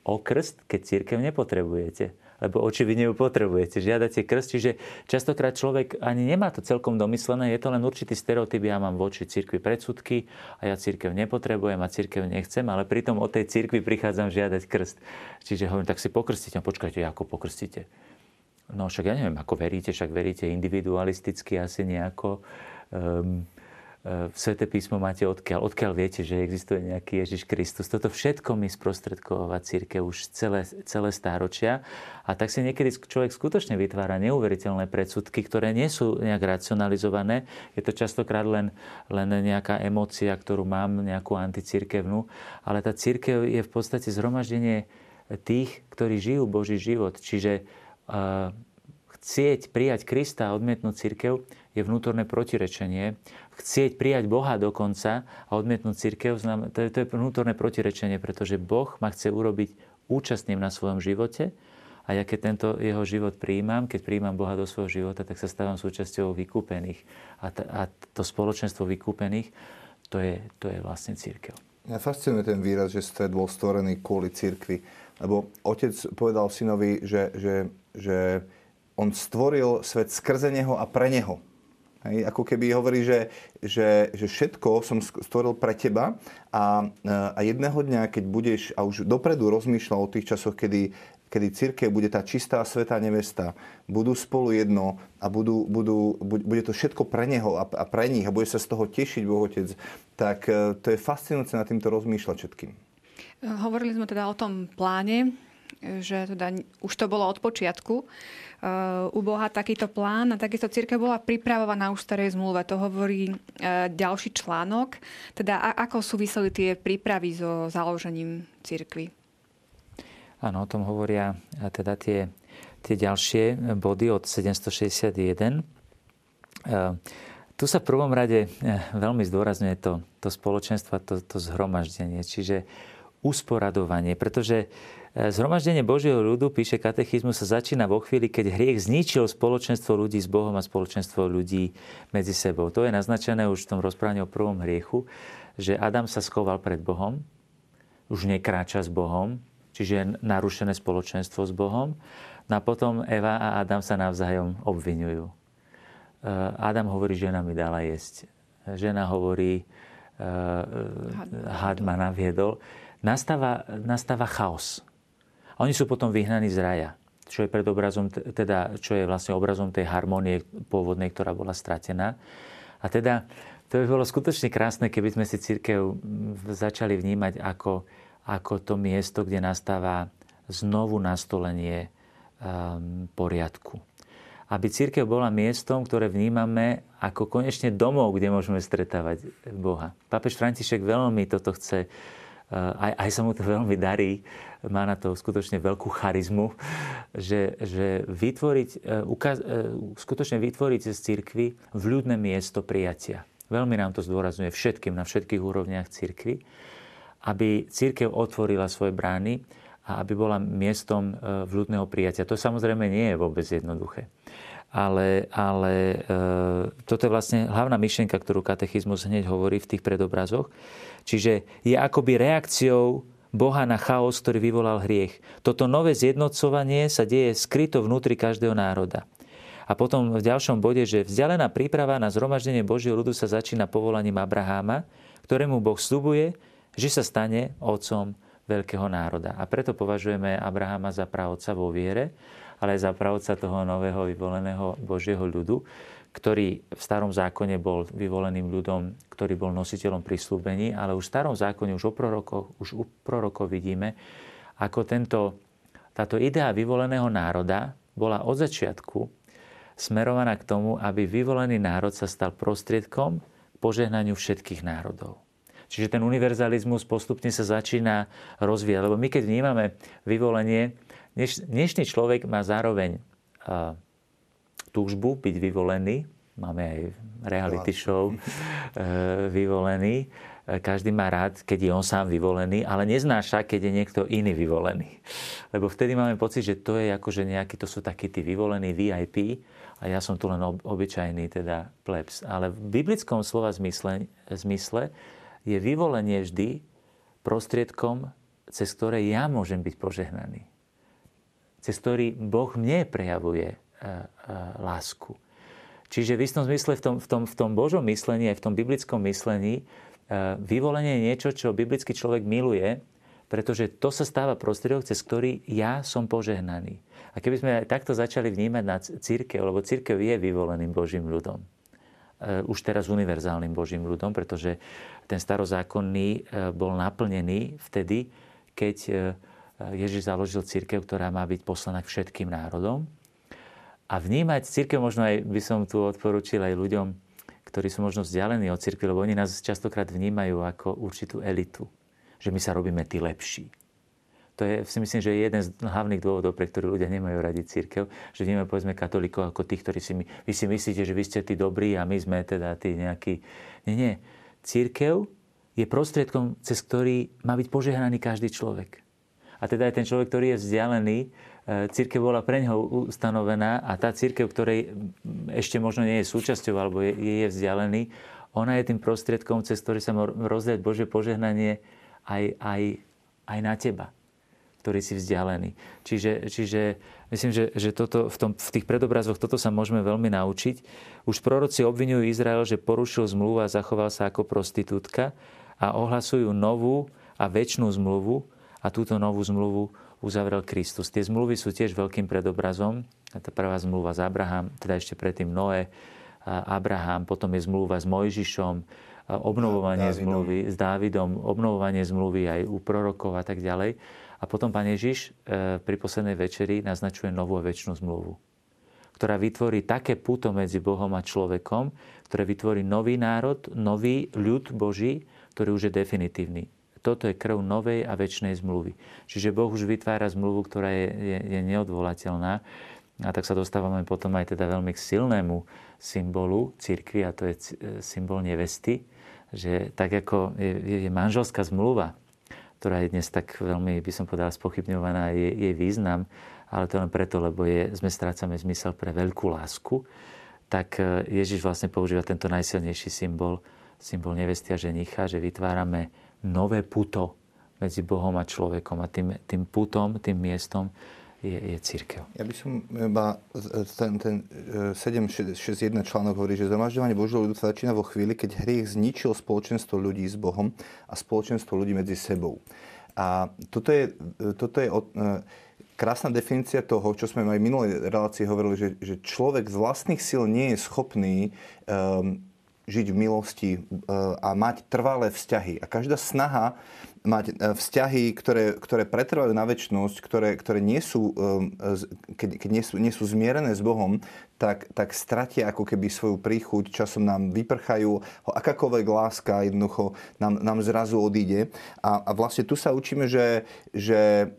o krst, keď církev nepotrebujete? Lebo očividne ju potrebujete. Žiadate krst, čiže častokrát človek ani nemá to celkom domyslené, je to len určitý stereotyp, ja mám voči církvi predsudky a ja církev nepotrebujem a církev nechcem, ale pritom o tej církvi prichádzam žiadať krst. Čiže hovorím, tak si pokrstíte. No počkajte, ako pokrstíte? No však ja neviem, ako veríte, však veríte individualisticky asi nejako. Um, Sveté písmo máte odkiaľ? Odkiaľ viete, že existuje nejaký Ježiš Kristus? Toto všetko mi sprostredková církev už celé, celé stáročia. A tak si niekedy človek skutočne vytvára neuveriteľné predsudky, ktoré nie sú nejak racionalizované. Je to častokrát len, len nejaká emócia, ktorú mám, nejakú anticírkevnú. Ale tá církev je v podstate zhromaždenie tých, ktorí žijú Boží život. Čiže uh, chcieť prijať Krista a odmietnúť církev je vnútorné protirečenie. Chcieť prijať Boha dokonca a odmietnúť církev, to je, to je vnútorné protirečenie, pretože Boh ma chce urobiť účastným na svojom živote a ja keď tento jeho život prijímam, keď prijímam Boha do svojho života, tak sa stávam súčasťou vykúpených. A, t- a to spoločenstvo vykúpených, to je, to je vlastne církev. Ja fascinuje ten výraz, že svet bol stvorený kvôli církvi. Lebo otec povedal synovi, že, že, že on stvoril svet skrze neho a pre neho. Hej, ako keby hovorí, že, že, že všetko som stvoril pre teba a, a jedného dňa, keď budeš, a už dopredu rozmýšľal o tých časoch, kedy, kedy církev bude tá čistá svetá nevesta, budú spolu jedno a budú, budú, bude to všetko pre neho a, a pre nich a bude sa z toho tešiť Boh Otec, tak e, to je fascinujúce na týmto rozmýšľať všetkým. Hovorili sme teda o tom pláne, že teda už to bolo od počiatku u Boha takýto plán a takisto církev bola pripravovaná už v starej zmluve. To hovorí e, ďalší článok. Teda ako súviseli tie prípravy so založením církvy? Áno, o tom hovoria teda tie, tie ďalšie body od 761. E, tu sa v prvom rade veľmi zdôrazňuje to, to spoločenstvo, to, to zhromaždenie, čiže usporadovanie, pretože Zhromaždenie Božieho ľudu, píše katechizmus, sa začína vo chvíli, keď hriech zničil spoločenstvo ľudí s Bohom a spoločenstvo ľudí medzi sebou. To je naznačené už v tom rozprávaní o prvom hriechu, že Adam sa schoval pred Bohom, už nekráča s Bohom, čiže je narušené spoločenstvo s Bohom. No a potom Eva a Adam sa navzájom obvinujú. E, Adam hovorí, žena mi dala jesť. Žena hovorí, e, had ma naviedol. Nastáva, nastáva chaos. A oni sú potom vyhnaní z raja, čo je predobrazom, teda, čo je vlastne obrazom tej harmonie pôvodnej, ktorá bola stratená. A teda to by bolo skutočne krásne, keby sme si církev začali vnímať ako, ako to miesto, kde nastáva znovu nastolenie um, poriadku. Aby církev bola miestom, ktoré vnímame ako konečne domov, kde môžeme stretávať Boha. Pápež František veľmi toto chce aj, aj sa mu to veľmi darí, má na to skutočne veľkú charizmu, že, že vytvoriť, e, ukaz, e, skutočne vytvoriť z církvy vľudné miesto prijatia. Veľmi nám to zdôrazňuje všetkým, na všetkých úrovniach církvy, aby církev otvorila svoje brány a aby bola miestom e, vľudného prijatia. To samozrejme nie je vôbec jednoduché. Ale, ale e, toto je vlastne hlavná myšlienka, ktorú katechizmus hneď hovorí v tých predobrazoch, Čiže je akoby reakciou Boha na chaos, ktorý vyvolal hriech. Toto nové zjednocovanie sa deje skryto vnútri každého národa. A potom v ďalšom bode, že vzdialená príprava na zhromaždenie Božieho ľudu sa začína povolaním Abraháma, ktorému Boh slubuje, že sa stane otcom veľkého národa. A preto považujeme Abraháma za pravca vo viere, ale aj za pravca toho nového vyvoleného Božieho ľudu, ktorý v starom zákone bol vyvoleným ľudom, ktorý bol nositeľom prislúbení, ale už v starom zákone, už, o prorokov, už u prorokov vidíme, ako tento, táto idea vyvoleného národa bola od začiatku smerovaná k tomu, aby vyvolený národ sa stal prostriedkom k požehnaniu všetkých národov. Čiže ten univerzalizmus postupne sa začína rozvíjať. Lebo my keď vnímame vyvolenie, dnešný človek má zároveň túžbu byť vyvolený. Máme aj reality show e, vyvolený. E, každý má rád, keď je on sám vyvolený, ale neznáša, keď je niekto iný vyvolený. Lebo vtedy máme pocit, že to je ako, že nejaký, to sú takí tí vyvolení VIP a ja som tu len obyčajný, teda plebs. Ale v biblickom slova zmysle, zmysle je vyvolenie vždy prostriedkom, cez ktoré ja môžem byť požehnaný. Cez ktorý Boh mne prejavuje lásku. Čiže v istom zmysle, v tom, v tom, v tom Božom myslení, aj v tom biblickom myslení, vyvolenie je niečo, čo biblický človek miluje, pretože to sa stáva prostriedok, cez ktorý ja som požehnaný. A keby sme aj takto začali vnímať na církev, lebo církev je vyvoleným Božím ľudom, e, už teraz univerzálnym Božím ľudom, pretože ten starozákonný e, bol naplnený vtedy, keď e, Ježiš založil církev, ktorá má byť poslaná k všetkým národom a vnímať církev možno aj by som tu odporúčil aj ľuďom, ktorí sú možno vzdialení od církvy, lebo oni nás častokrát vnímajú ako určitú elitu. Že my sa robíme tí lepší. To je, si myslím, že je jeden z hlavných dôvodov, pre ktorých ľudia nemajú radi církev, že vnímajú povedzme katolíkov ako tých, ktorí si my, vy si myslíte, že vy ste tí dobrí a my sme teda tí nejakí. Nie, nie. Církev je prostriedkom, cez ktorý má byť požehnaný každý človek. A teda aj ten človek, ktorý je vzdialený, církev bola pre neho ustanovená a tá církev, ktorej ešte možno nie je súčasťou alebo je, je vzdialený, ona je tým prostriedkom, cez ktorý sa má rozdať Bože požehnanie aj, aj, aj na teba, ktorý si vzdialený. Čiže, čiže myslím, že, že toto, v, tom, v tých predobrazoch toto sa môžeme veľmi naučiť. Už proroci obvinujú Izrael, že porušil zmluvu a zachoval sa ako prostitútka a ohlasujú novú a väčšnú zmluvu a túto novú zmluvu uzavrel Kristus. Tie zmluvy sú tiež veľkým predobrazom. Tá prvá zmluva s Abraham, teda ešte predtým Noé, Abraham, potom je zmluva s Mojžišom, obnovovanie Dávidom. zmluvy s Dávidom, obnovovanie zmluvy aj u prorokov a tak ďalej. A potom Pán Ježiš e, pri poslednej večeri naznačuje novú a väčšinu zmluvu, ktorá vytvorí také puto medzi Bohom a človekom, ktoré vytvorí nový národ, nový ľud Boží, ktorý už je definitívny toto je krv novej a väčšnej zmluvy. Čiže Boh už vytvára zmluvu, ktorá je, je, je neodvolateľná. A tak sa dostávame potom aj teda veľmi k silnému symbolu církvy a to je symbol nevesty, že tak ako je, je manželská zmluva, ktorá je dnes tak veľmi, by som povedal, spochybňovaná, je, je význam, ale to len preto, lebo je, sme strácame zmysel pre veľkú lásku, tak e, Ježiš vlastne používa tento najsilnejší symbol, symbol nevesty a ženicha, že vytvárame nové puto medzi Bohom a človekom. A tým, tým putom, tým miestom je, je církev. Ja by som iba ten, ten 7.6.1 e, článok hovorí, že zhromažďovanie Božieho ľudu sa začína vo chvíli, keď hriech zničil spoločenstvo ľudí s Bohom a spoločenstvo ľudí medzi sebou. A toto je, toto je od, e, krásna definícia toho, čo sme aj v minulej relácii hovorili, že, že človek z vlastných síl nie je schopný um, žiť v milosti e, a mať trvalé vzťahy. A každá snaha mať e, vzťahy, ktoré, ktoré pretrvajú na väčšnosť, ktoré, ktoré nie sú, e, keď, keď nie, sú, nie sú zmierené s Bohom, tak, tak stratia ako keby svoju príchuť, časom nám vyprchajú, akákoľvek láska jednoducho nám, nám zrazu odíde. A, a vlastne tu sa učíme, že, že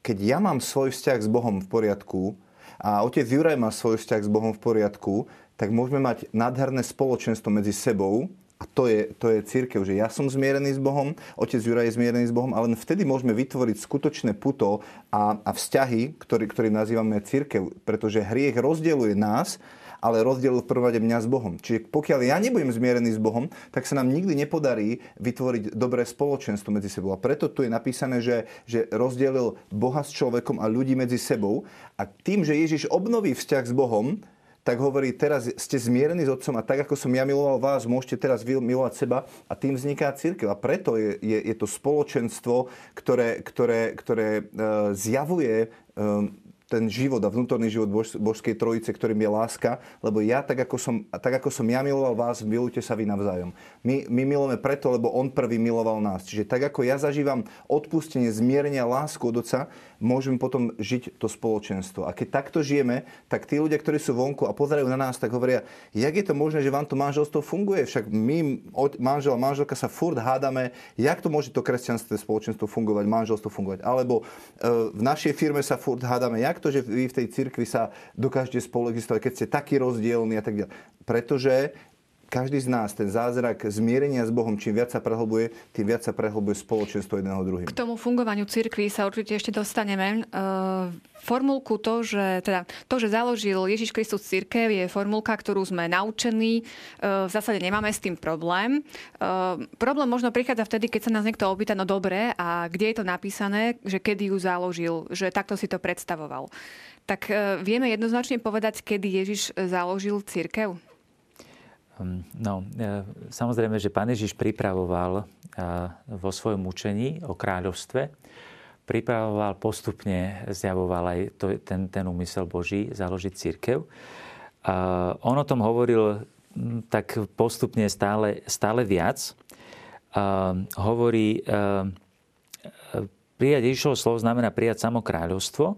keď ja mám svoj vzťah s Bohom v poriadku a otec Juraj má svoj vzťah s Bohom v poriadku, tak môžeme mať nádherné spoločenstvo medzi sebou, a to je, to je církev, že ja som zmierený s Bohom, otec Juraj je zmierený s Bohom, ale len vtedy môžeme vytvoriť skutočné puto a, a vzťahy, ktorý, ktorý nazývame církev, pretože hriech rozdieluje nás, ale rozdieluje v prvom rade mňa s Bohom. Čiže pokiaľ ja nebudem zmierený s Bohom, tak sa nám nikdy nepodarí vytvoriť dobré spoločenstvo medzi sebou. A preto tu je napísané, že, že rozdielil Boha s človekom a ľudí medzi sebou. A tým, že Ježiš obnoví vzťah s Bohom, tak hovorí, teraz ste zmierení s Otcom a tak, ako som ja miloval vás, môžete teraz vy milovať seba a tým vzniká církev. A preto je, je, je to spoločenstvo, ktoré, ktoré, ktoré uh, zjavuje uh, ten život a vnútorný život Bož, Božskej trojice, ktorým je láska, lebo ja, tak ako som, tak ako som ja miloval vás, milujte sa vy navzájom. My, my milujeme preto, lebo on prvý miloval nás. Čiže tak ako ja zažívam odpustenie, zmierenia, lásku od Otca, môžeme potom žiť to spoločenstvo. A keď takto žijeme, tak tí ľudia, ktorí sú vonku a pozerajú na nás, tak hovoria, jak je to možné, že vám to manželstvo funguje? Však my, manžel a manželka sa furt hádame, jak to môže to kresťanské spoločenstvo fungovať, manželstvo fungovať. Alebo e, v našej firme sa furt hádame, jak to, že vy v tej cirkvi sa dokážete spolu existovať, keď ste taký rozdielni a tak ďalej. Pretože každý z nás ten zázrak zmierenia s Bohom, čím viac sa prehlbuje, tým viac sa prehlbuje spoločenstvo jedného druhým. K tomu fungovaniu cirkvi sa určite ešte dostaneme. E, formulku to, že, teda, to, že založil Ježiš Kristus církev, je formulka, ktorú sme naučení. E, v zásade nemáme s tým problém. E, problém možno prichádza vtedy, keď sa nás niekto opýta, no dobre, a kde je to napísané, že kedy ju založil, že takto si to predstavoval. Tak vieme jednoznačne povedať, kedy Ježiš založil církev? Hm, no, e, samozrejme, že pán Ježiš pripravoval e, vo svojom učení o kráľovstve, pripravoval postupne, zjavoval aj to, ten, ten úmysel Boží založiť církev. On o tom hovoril tak postupne stále, stále viac. Hovorí, e, prijať Ježišovo slovo znamená prijať samo kráľovstvo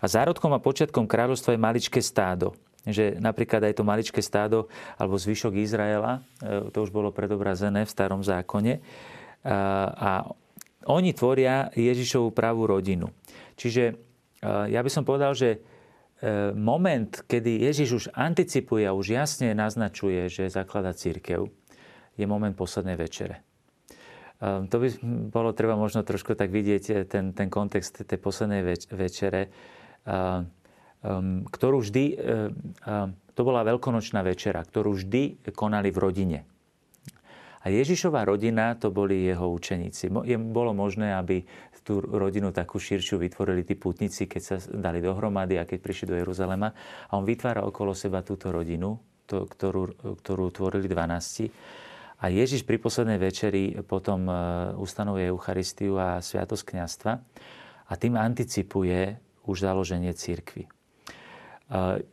a zárodkom a počiatkom kráľovstva je maličké stádo že napríklad aj to maličké stádo alebo zvyšok Izraela, e, to už bolo predobrazené v starom zákone, a oni tvoria Ježišovú pravú rodinu. Čiže e, ja by som povedal, že e, moment, kedy Ježiš už anticipuje a už jasne naznačuje, že zaklada církev, je moment poslednej večere. To by bolo treba možno trošku tak vidieť ten, ten kontext tej poslednej večere ktorú vždy, uh, to bola veľkonočná večera, ktorú vždy konali v rodine. A Ježišová rodina, to boli jeho učeníci. Bolo možné, aby tú rodinu takú širšiu vytvorili tí putníci, keď sa dali dohromady a keď prišli do Jeruzalema. A on vytvára okolo seba túto rodinu, to, ktorú, ktorú tvorili 12. A Ježiš pri poslednej večeri potom e, ustanovuje Eucharistiu a Sviatosť kniastva a tým anticipuje už založenie církvy.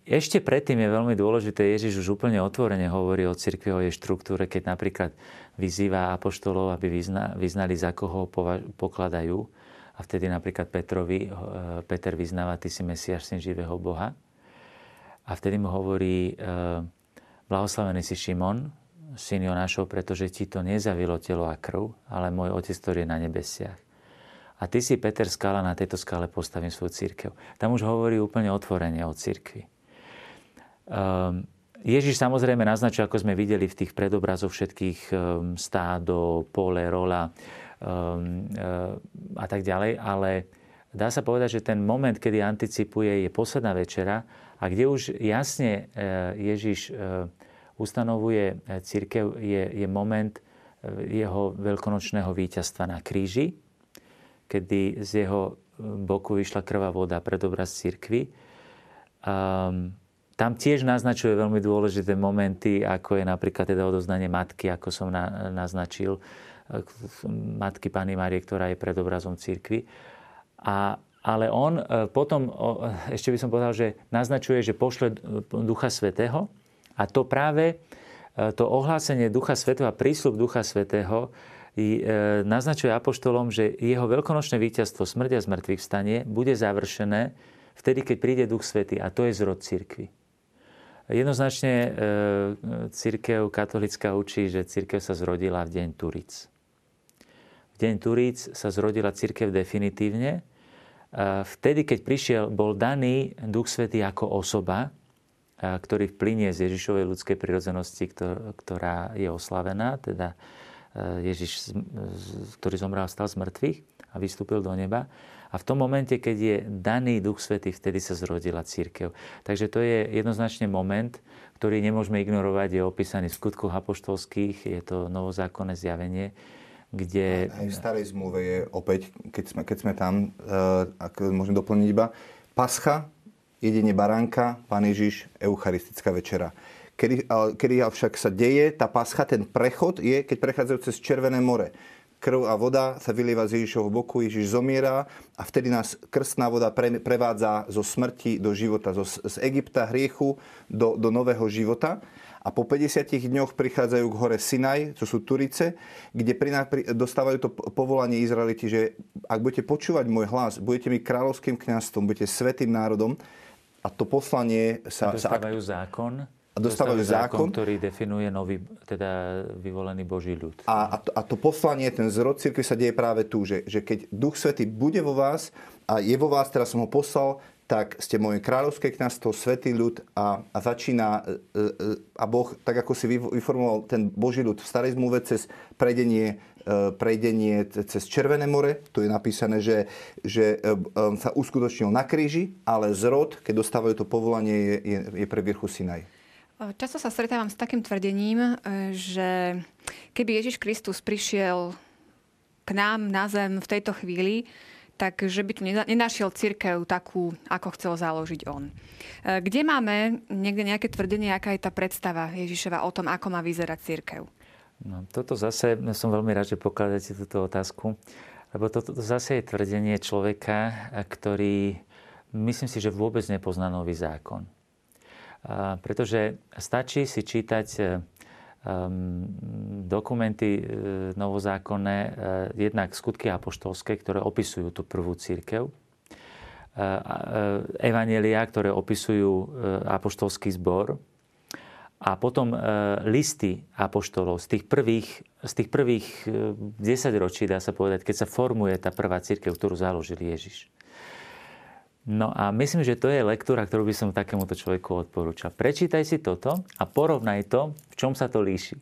Ešte predtým je veľmi dôležité, Ježiš už úplne otvorene hovorí o cirkvi, o jej štruktúre, keď napríklad vyzýva apoštolov, aby vyznali, za koho pokladajú. A vtedy napríklad Petrovi, eh, Peter vyznáva, ty si Mesiáš, syn živého Boha. A vtedy mu hovorí, eh, blahoslavený si Šimon, syn Jonášov, pretože ti to nezavilo telo a krv, ale môj otec, ktorý je na nebesiach. A ty si, Peter Skala, na tejto skale postavím svoju církev. Tam už hovorí úplne otvorene o církvi. Um, Ježiš samozrejme naznačuje, ako sme videli v tých predobrazoch všetkých um, stádo, pole, rola um, uh, a tak ďalej, ale dá sa povedať, že ten moment, kedy anticipuje, je posledná večera a kde už jasne uh, Ježiš uh, ustanovuje církev, je, je moment jeho veľkonočného víťazstva na kríži, kedy z jeho e, boku vyšla krvá voda pred obraz cirkvy. Um, tam tiež naznačuje veľmi dôležité momenty, ako je napríklad teda odoznanie matky, ako som na, naznačil, e, matky Pany Márie, ktorá je pred obrazom církvy. A, ale on e, potom, ešte by som povedal, že naznačuje, že pošle Ducha Svetého a to práve to ohlásenie Ducha Svetého a prísľub Ducha Svetého naznačuje apoštolom, že jeho veľkonočné víťazstvo smrť a zmrtvých vstanie bude završené vtedy, keď príde Duch Svety a to je zrod církvy. Jednoznačne e, církev katolická učí, že církev sa zrodila v deň Turic. V deň Turic sa zrodila církev definitívne. Vtedy, keď prišiel, bol daný Duch Svety ako osoba, ktorý vplynie z Ježišovej ľudskej prirodzenosti, ktorá je oslavená, teda Ježiš, ktorý zomrel, stal z mŕtvych a vystúpil do neba. A v tom momente, keď je daný Duch Svetý, vtedy sa zrodila církev. Takže to je jednoznačne moment, ktorý nemôžeme ignorovať, je opísaný v skutkoch apoštolských, je to novozákonné zjavenie, kde... Aj v starej zmluve je opäť, keď sme, keď sme tam, uh, ak môžem doplniť iba, Pascha, jedenie baránka, Pán Ježiš, Eucharistická večera. Kedy, kedy však sa deje tá pascha, ten prechod je, keď prechádzajú cez Červené more. krv a voda sa vylieva z Ježišovho boku, Ježiš zomiera a vtedy nás krstná voda pre, prevádza zo smrti do života, zo, z Egypta hriechu do, do nového života. A po 50 dňoch prichádzajú k hore Sinaj, čo sú Turice, kde dostávajú to povolanie Izraeliti, že ak budete počúvať môj hlas, budete mi kráľovským kňazstvom, budete svetým národom a to poslanie sa... A dostávajú sa, zákon? A dostávajú, zákon, zákon, ktorý definuje nový, teda vyvolený Boží ľud. A, a, to, a to poslanie, ten zrod cirkvi sa deje práve tu, že, že keď Duch Svetý bude vo vás a je vo vás, teraz som ho poslal, tak ste moje kráľovské kniazstvo, svetý ľud a, a začína e, e, a Boh, tak ako si vyformoval ten Boží ľud v starej zmluve cez prejdenie, e, prejdenie cez Červené more, tu je napísané, že, že sa uskutočnil na kríži, ale zrod, keď dostávajú to povolanie, je, je, je pre vrchu Sinaj. Často sa stretávam s takým tvrdením, že keby Ježiš Kristus prišiel k nám na zem v tejto chvíli, tak že by tu nenašiel církev takú, ako chcel založiť on. E, kde máme niekde nejaké tvrdenie, aká je tá predstava Ježišova o tom, ako má vyzerať církev? No, toto zase, som veľmi rád, že pokladáte túto otázku, lebo toto zase je tvrdenie človeka, ktorý myslím si, že vôbec nepozná nový zákon. Pretože stačí si čítať um, dokumenty e, novozákonné, e, jednak skutky apoštolské, ktoré opisujú tú prvú církev, e, evanelia, ktoré opisujú e, apoštolský zbor, a potom e, listy apoštolov z tých prvých, z tých prvých 10 ročí, dá sa povedať, keď sa formuje tá prvá církev, ktorú založil Ježiš. No a myslím, že to je lektúra, ktorú by som takémuto človeku odporúčal. Prečítaj si toto a porovnaj to, v čom sa to líši.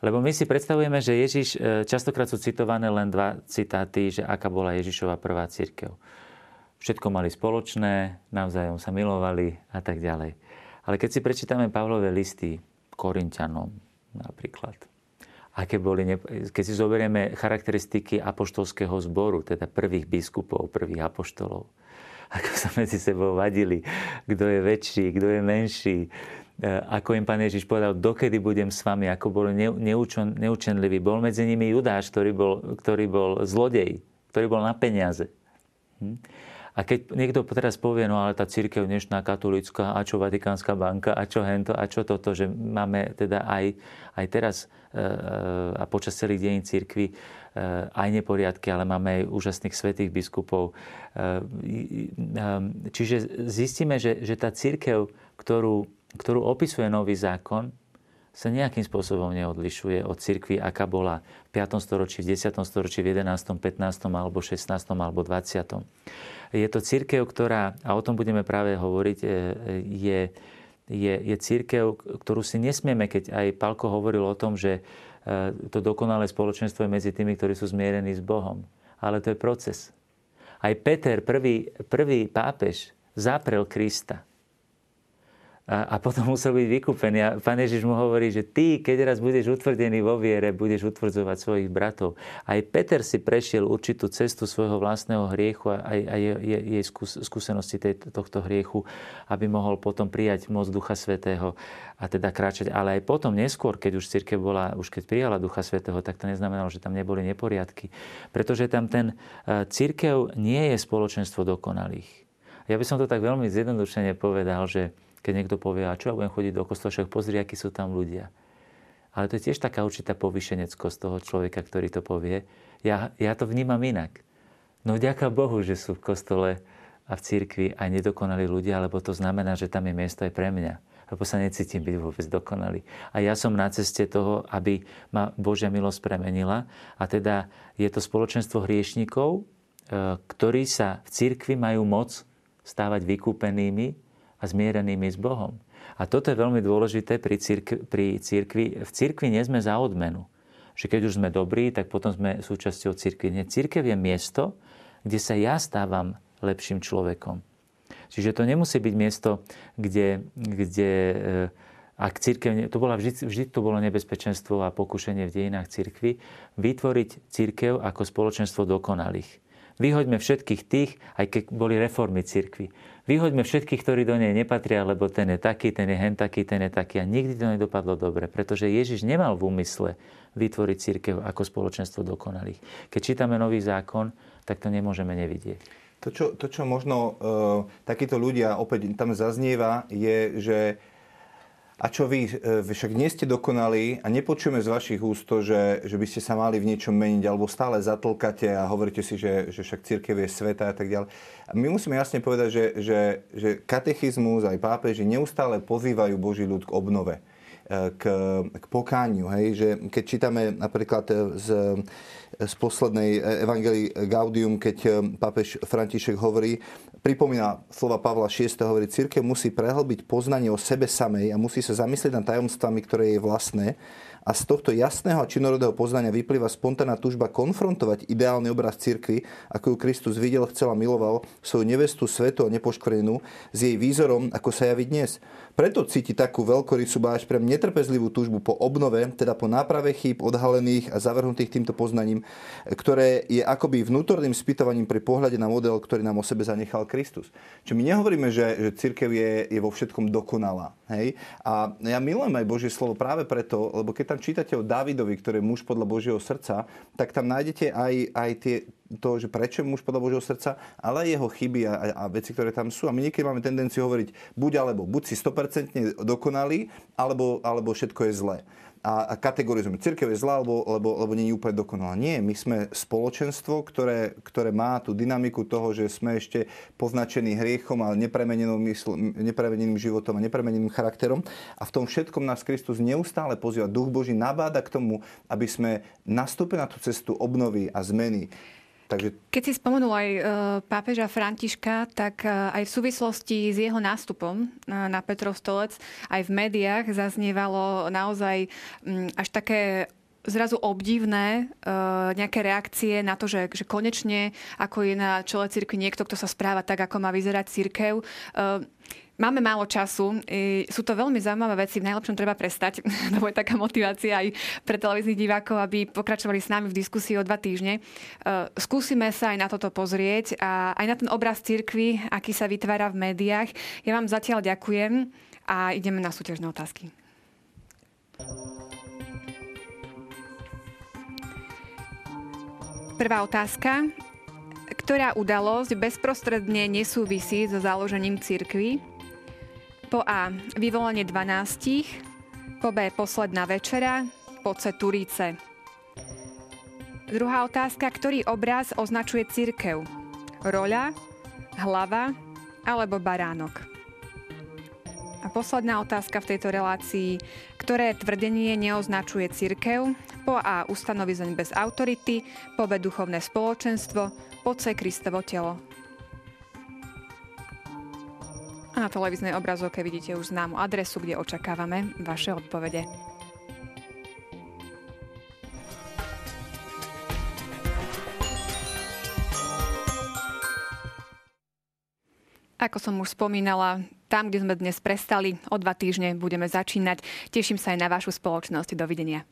Lebo my si predstavujeme, že Ježiš, e, častokrát sú citované len dva citáty, že aká bola Ježišova prvá církev. Všetko mali spoločné, navzájom sa milovali a tak ďalej. Ale keď si prečítame Pavlové listy Korintianom napríklad, aké boli, keď si zoberieme charakteristiky apoštolského zboru, teda prvých biskupov, prvých apoštolov, ako sa medzi sebou vadili, kto je väčší, kto je menší, e, ako im pán Ježiš povedal, dokedy budem s vami, ako bol neučen, neučenlivý. Bol medzi nimi Judáš, ktorý bol, ktorý bol zlodej, ktorý bol na peniaze. Hm? A keď niekto teraz povie, no ale tá církev dnešná katolická, a čo Vatikánska banka, a čo hento, a čo toto, že máme teda aj, aj teraz e, e, a počas celých dejín církvy aj neporiadky, ale máme aj úžasných svetých biskupov. Eh, čiže zistíme, že, že tá církev, ktorú, ktorú opisuje nový zákon, sa nejakým spôsobom neodlišuje od cirkvi, aká bola v 5. storočí, v 10. storočí, v 11., 15. alebo 16. alebo 20. Je to církev, ktorá, a o tom budeme práve hovoriť, eh, je, je, je církev, ktorú si nesmieme, keď aj Palko hovoril o tom, že to dokonalé spoločenstvo je medzi tými, ktorí sú zmierení s Bohom. Ale to je proces. Aj Peter, prvý, prvý pápež, zaprel Krista a, a potom musel byť vykúpený. A pán Ježiš mu hovorí, že ty, keď raz budeš utvrdený vo viere, budeš utvrdzovať svojich bratov. Aj Peter si prešiel určitú cestu svojho vlastného hriechu a aj, aj jej skúsenosti tej, tohto hriechu, aby mohol potom prijať moc Ducha Svetého a teda kráčať. Ale aj potom neskôr, keď už církev bola, už keď prijala Ducha Svetého, tak to neznamenalo, že tam neboli neporiadky. Pretože tam ten e, církev nie je spoločenstvo dokonalých. Ja by som to tak veľmi zjednodušene povedal, že keď niekto povie, a čo ja budem chodiť do kostola, však pozri, akí sú tam ľudia. Ale to je tiež taká určitá povyšeneckosť toho človeka, ktorý to povie. Ja, ja to vnímam inak. No vďaka Bohu, že sú v kostole a v cirkvi aj nedokonalí ľudia, lebo to znamená, že tam je miesto aj pre mňa. Lebo sa necítim byť vôbec dokonalý. A ja som na ceste toho, aby ma Božia milosť premenila. A teda je to spoločenstvo hriešnikov, e, ktorí sa v cirkvi majú moc stávať vykúpenými a zmierenými s Bohom. A toto je veľmi dôležité pri, církvi, pri církvi. V církvi nie sme za odmenu. Že keď už sme dobrí, tak potom sme súčasťou církvy. Nie, církev je miesto, kde sa ja stávam lepším človekom. Čiže to nemusí byť miesto, kde, kde eh, ak církev, to bola vždy, vždy to bolo nebezpečenstvo a pokušenie v dejinách církvy, vytvoriť církev ako spoločenstvo dokonalých. Vyhoďme všetkých tých, aj keď boli reformy cirkvi. Vyhoďme všetkých, ktorí do nej nepatria, lebo ten je taký, ten je hen taký, ten je taký. A nikdy to nedopadlo dobre, pretože Ježiš nemal v úmysle vytvoriť církev ako spoločenstvo dokonalých. Keď čítame nový zákon, tak to nemôžeme nevidieť. To, čo, to, čo možno uh, takíto ľudia opäť tam zaznieva, je, že a čo e, vy však nie ste dokonali a nepočujeme z vašich úst to, že, že by ste sa mali v niečom meniť, alebo stále zatlkate a hovoríte si, že, že však církev je sveta a tak ďalej. A my musíme jasne povedať, že, že, že katechizmus aj pápeži neustále pozývajú Boží ľud k obnove k, k pokániu. Hej? Že keď čítame napríklad z, z poslednej Evangelii Gaudium, keď pápež František hovorí, pripomína slova Pavla VI. hovorí, církev musí prehlbiť poznanie o sebe samej a musí sa zamyslieť nad tajomstvami, ktoré je vlastné a z tohto jasného a činorodého poznania vyplýva spontánna túžba konfrontovať ideálny obraz cirkvy, ako ju Kristus videl, chcel a miloval, svoju nevestu svetu a nepoškvrnenú, s jej výzorom, ako sa javí dnes. Preto cíti takú veľkorysú báš pre netrpezlivú túžbu po obnove, teda po náprave chýb odhalených a zavrhnutých týmto poznaním, ktoré je akoby vnútorným spýtovaním pri pohľade na model, ktorý nám o sebe zanechal Kristus. Čiže my nehovoríme, že, že církev je, je vo všetkom dokonalá. Hej? A ja milujem aj Božie slovo práve preto, lebo keď tam čítate o Davidovi, ktorý je muž podľa Božieho srdca, tak tam nájdete aj, aj tie, to, že prečo je muž podľa Božieho srdca, ale aj jeho chyby a, a, veci, ktoré tam sú. A my niekedy máme tendenciu hovoriť buď alebo, buď si 100% dokonalý, alebo, alebo všetko je zlé a, a kategorizujeme. Církev je zlá, lebo, lebo, lebo nie je úplne dokonalá. Nie, my sme spoločenstvo, ktoré, ktoré má tú dynamiku toho, že sme ešte poznačení hriechom a nepremeneným životom a nepremeneným charakterom. A v tom všetkom nás Kristus neustále pozýva. Duch Boží nabáda k tomu, aby sme nastúpili na tú cestu obnovy a zmeny. Takže... Keď si spomenul aj e, pápeža Františka, tak e, aj v súvislosti s jeho nástupom e, na Petrov stolec aj v médiách zaznievalo naozaj až také zrazu obdivné nejaké reakcie na to, že, že konečne ako je na čele cirkvi niekto, kto sa správa tak, ako má vyzerať cirkev. Máme málo času. Sú to veľmi zaujímavé veci. V najlepšom treba prestať. To je taká motivácia aj pre televíznych divákov, aby pokračovali s nami v diskusii o dva týždne. E, skúsime sa aj na toto pozrieť a aj na ten obraz cirkvy, aký sa vytvára v médiách. Ja vám zatiaľ ďakujem a ideme na súťažné otázky. Prvá otázka. Ktorá udalosť bezprostredne nesúvisí so založením cirkvy? Po A. Vyvolanie 12. Po B. Posledná večera. Po C. Turíce. Druhá otázka. Ktorý obraz označuje církev? Roľa, hlava alebo baránok? A posledná otázka v tejto relácii. Ktoré tvrdenie neoznačuje církev? Po A. Ustanovizeň bez autority. Po. Duchovné spoločenstvo. Po. Kristovo telo. A na televíznej obrazovke vidíte už známu adresu, kde očakávame vaše odpovede. Ako som už spomínala, tam, kde sme dnes prestali, o dva týždne budeme začínať. Teším sa aj na vašu spoločnosť. Dovidenia.